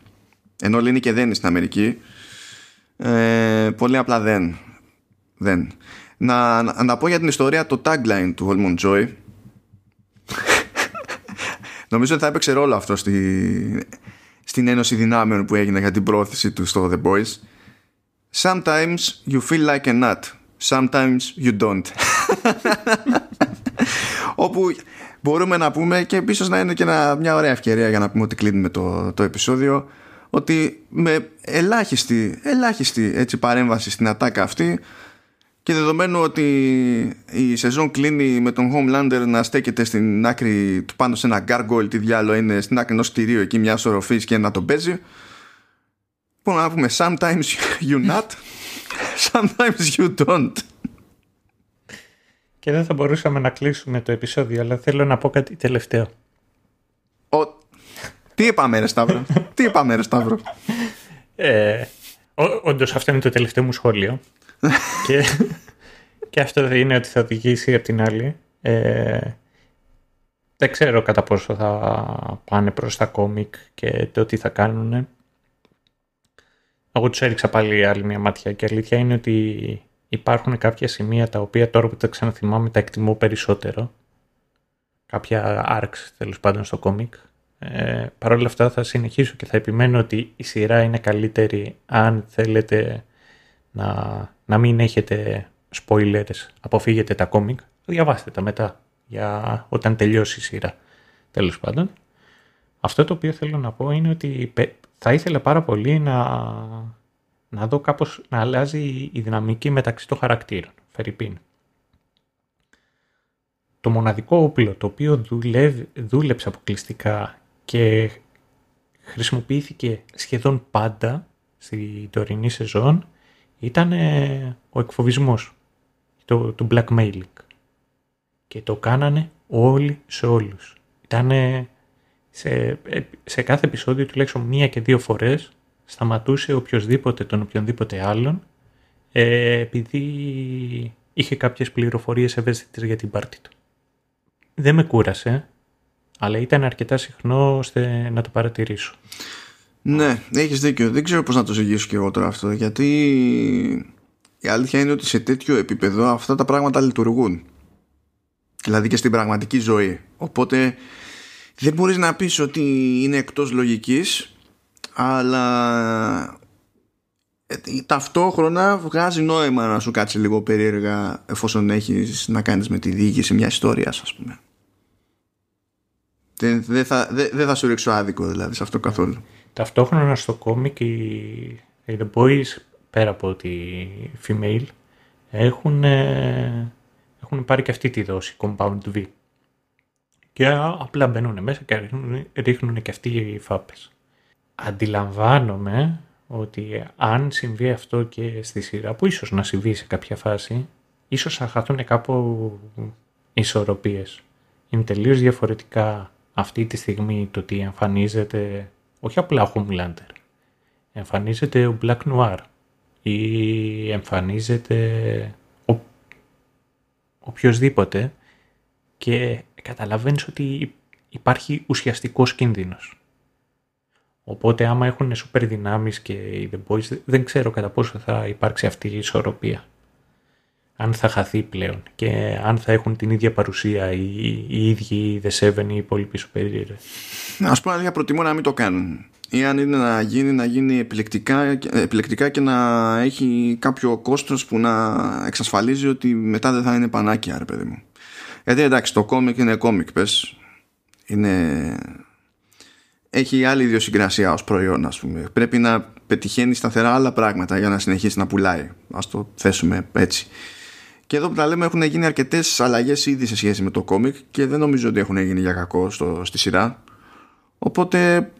ενώ λύνει και δεν είναι στην Αμερική ε, πολύ απλά δεν δεν να, να, να πω για την ιστορία το tagline του Holmon Joy [LAUGHS] νομίζω ότι θα έπαιξε ρόλο αυτό στη, στην ένωση δυνάμεων που έγινε για την πρόθεση του στο The Boys Sometimes you feel like a nut Sometimes you don't. [LAUGHS] Όπου μπορούμε να πούμε και ίσω να είναι και μια ωραία ευκαιρία για να πούμε ότι κλείνουμε το, το επεισόδιο ότι με ελάχιστη, ελάχιστη έτσι, παρέμβαση στην ατάκα αυτή και δεδομένου ότι η σεζόν κλείνει με τον Homelander να στέκεται στην άκρη του πάνω σε ένα gargoyle τι διάλογο είναι στην άκρη ενός κτηρίου εκεί μια οροφής και να τον παίζει μπορούμε να πούμε sometimes you not [LAUGHS] sometimes you don't και δεν θα μπορούσαμε να κλείσουμε το επεισόδιο, αλλά θέλω να πω κάτι τελευταίο. Ο... Τι είπαμε ρε Σταύρο, [LAUGHS] τι είπαμε ρε Σταύρο; Ε, Όντως αυτό είναι το τελευταίο μου σχόλιο. Και, και αυτό δεν είναι ότι θα οδηγήσει από την άλλη. Ε, δεν ξέρω κατά πόσο θα πάνε προς τα κόμικ και το τι θα κάνουν. Εγώ τους έριξα πάλι άλλη μια μάτια και αλήθεια είναι ότι υπάρχουν κάποια σημεία τα οποία τώρα που τα ξαναθυμάμαι τα εκτιμώ περισσότερο. Κάποια arcs τέλος πάντων στο κόμικ. Ε, Παρ' όλα αυτά θα συνεχίσω και θα επιμένω ότι η σειρά είναι καλύτερη αν θέλετε να, να μην έχετε spoilers, αποφύγετε τα κόμικ, διαβάστε τα μετά για όταν τελειώσει η σειρά. Τέλος πάντων. Αυτό το οποίο θέλω να πω είναι ότι θα ήθελα πάρα πολύ να να δω κάπως να αλλάζει η δυναμική μεταξύ των χαρακτήρων. Φερρυπίν. Το μοναδικό όπλο το οποίο δουλεύει, δούλεψε αποκλειστικά και χρησιμοποιήθηκε σχεδόν πάντα στη τωρινή σεζόν ήταν ε, ο εκφοβισμός, το, το blackmailing. Και το κάνανε όλοι σε όλους. Ήταν σε, ε, σε κάθε επεισόδιο τουλάχιστον μία και δύο φορές σταματούσε οποιοδήποτε τον οποιονδήποτε άλλον ε, επειδή είχε κάποιες πληροφορίες ευαίσθητες για την πάρτη του. Δεν με κούρασε, αλλά ήταν αρκετά συχνό ώστε να το παρατηρήσω. Ναι, έχεις δίκιο. Δεν ξέρω πώς να το ζυγίσω και εγώ τώρα αυτό, γιατί η αλήθεια είναι ότι σε τέτοιο επίπεδο αυτά τα πράγματα λειτουργούν. Δηλαδή και στην πραγματική ζωή. Οπότε δεν μπορείς να πεις ότι είναι εκτός λογικής αλλά ε, ταυτόχρονα βγάζει νόημα να σου κάτσει λίγο περίεργα εφόσον έχεις να κάνεις με τη διοίκηση μια ιστορία ας πούμε δεν, δεν, θα, δεν, δεν θα σου ρίξω άδικο δηλαδή σε αυτό καθόλου ταυτόχρονα στο κόμικ οι, The Boys πέρα από τη female έχουν, έχουν πάρει και αυτή τη δόση Compound V και απλά μπαίνουν μέσα και ρίχνουν, ρίχνουν και αυτοί οι φάπες αντιλαμβάνομαι ότι αν συμβεί αυτό και στη σειρά, που ίσως να συμβεί σε κάποια φάση, ίσως θα χαθούν κάπου ισορροπίες. Είναι τελείως διαφορετικά αυτή τη στιγμή το ότι εμφανίζεται, όχι απλά ο Homelander, εμφανίζεται ο Black Noir ή εμφανίζεται ο... οποιοδήποτε και καταλαβαίνεις ότι υπάρχει ουσιαστικός κίνδυνος. Οπότε άμα έχουν σούπερ δυνάμεις και οι The Boys δεν ξέρω κατά πόσο θα υπάρξει αυτή η ισορροπία. Αν θα χαθεί πλέον και αν θα έχουν την ίδια παρουσία οι, οι ίδιοι οι The Seven ή οι υπόλοιποι σούπερ Να πω αλήθεια προτιμώ να μην το κάνουν. Ή αν είναι να γίνει, να γίνει επιλεκτικά, επιλεκτικά και να έχει κάποιο κόστος που να εξασφαλίζει ότι μετά δεν θα είναι πανάκια, ρε παιδί μου. Γιατί εντάξει, το κόμικ είναι κόμικ, πες. Είναι έχει άλλη ιδιοσυγκρασία ως προϊόν ας πούμε. Πρέπει να πετυχαίνει σταθερά άλλα πράγματα για να συνεχίσει να πουλάει. Ας το θέσουμε έτσι. Και εδώ που τα λέμε έχουν γίνει αρκετές αλλαγές ήδη σε σχέση με το κόμικ και δεν νομίζω ότι έχουν γίνει για κακό στο, στη σειρά. Οπότε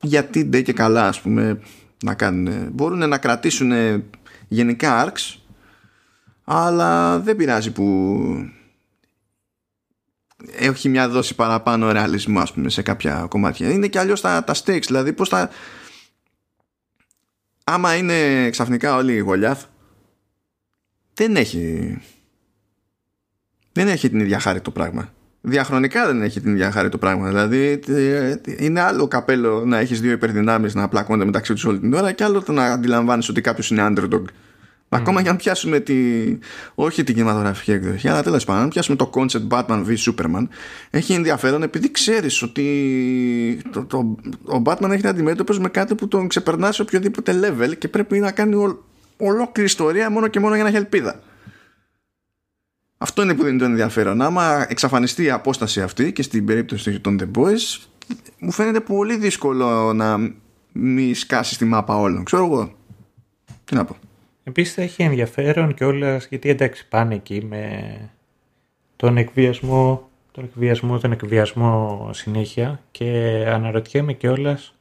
γιατί ντε και καλά ας πούμε να κάνουν. Μπορούν να κρατήσουν γενικά arcs αλλά δεν πειράζει που έχει μια δόση παραπάνω ρεαλισμού ας πούμε σε κάποια κομμάτια είναι και αλλιώς τα, τα stakes δηλαδή πως τα άμα είναι ξαφνικά όλοι οι Γολιάθ δεν έχει δεν έχει την ίδια χάρη το πράγμα διαχρονικά δεν έχει την ίδια χάρη το πράγμα. Δηλαδή είναι άλλο καπέλο να έχεις δύο υπερδυνάμεις να πλακώνται μεταξύ τους όλη την ώρα και άλλο το να αντιλαμβάνει ότι κάποιος είναι underdog. Ακόμα και αν πιάσουμε τη. Όχι την κινηματογραφική εκδοχή, αλλά τέλος πάντων, αν πιάσουμε το concept Batman v Superman, έχει ενδιαφέρον επειδή ξέρεις ότι το, το, ο Batman έχει αντιμέτωπος με κάτι που τον ξεπερνά σε οποιοδήποτε level και πρέπει να κάνει ο, ολόκληρη ιστορία μόνο και μόνο για να έχει ελπίδα. Αυτό είναι που δίνει το ενδιαφέρον. Άμα εξαφανιστεί η απόσταση αυτή και στην περίπτωση των The Boys, μου φαίνεται πολύ δύσκολο να μη σκάσει τη μάπα όλων. Ξέρω εγώ. Τι να πω. Επίσης θα έχει ενδιαφέρον κιόλα γιατί εντάξει πάνε εκεί με τον εκβιασμό, τον εκβιασμό, τον εκβιασμό συνέχεια και αναρωτιέμαι κιόλας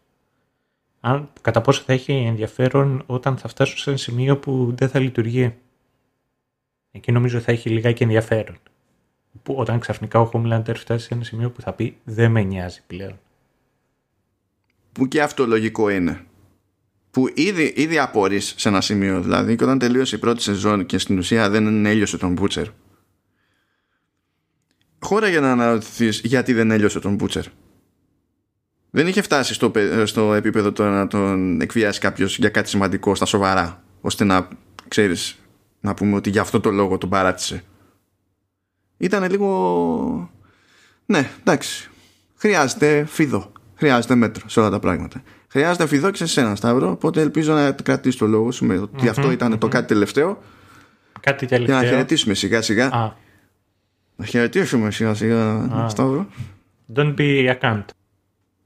αν κατά πόσο θα έχει ενδιαφέρον όταν θα φτάσουν σε ένα σημείο που δεν θα λειτουργεί. Εκεί νομίζω θα έχει λιγάκι ενδιαφέρον. Που όταν ξαφνικά ο Homelander φτάσει σε ένα σημείο που θα πει δεν με νοιάζει πλέον. Που και αυτό λογικό είναι. Που ήδη, ήδη απορείς σε ένα σημείο. Δηλαδή και όταν τελείωσε η πρώτη σεζόν και στην ουσία δεν έλειωσε τον Butcher. Χώρα για να αναρωτηθείς γιατί δεν έλειωσε τον Butcher. Δεν είχε φτάσει στο, στο επίπεδο το να τον εκβιάσει κάποιος για κάτι σημαντικό στα σοβαρά. Ώστε να ξέρεις να πούμε ότι για αυτό το λόγο τον παράτησε. Ήταν λίγο... Ναι, εντάξει. Χρειάζεται φίδο. Χρειάζεται μέτρο σε όλα τα πράγματα. Χρειάζεται φιδό και σε σένα, Σταύρο. Οπότε ελπίζω να κρατήσεις το λόγο σου με ότι αυτό ήταν το κάτι τελευταίο. Κάτι τελευταίο. Για να χαιρετήσουμε σιγά σιγά. Α. Να χαιρετήσουμε σιγά σιγά, Σταύρο. Don't be a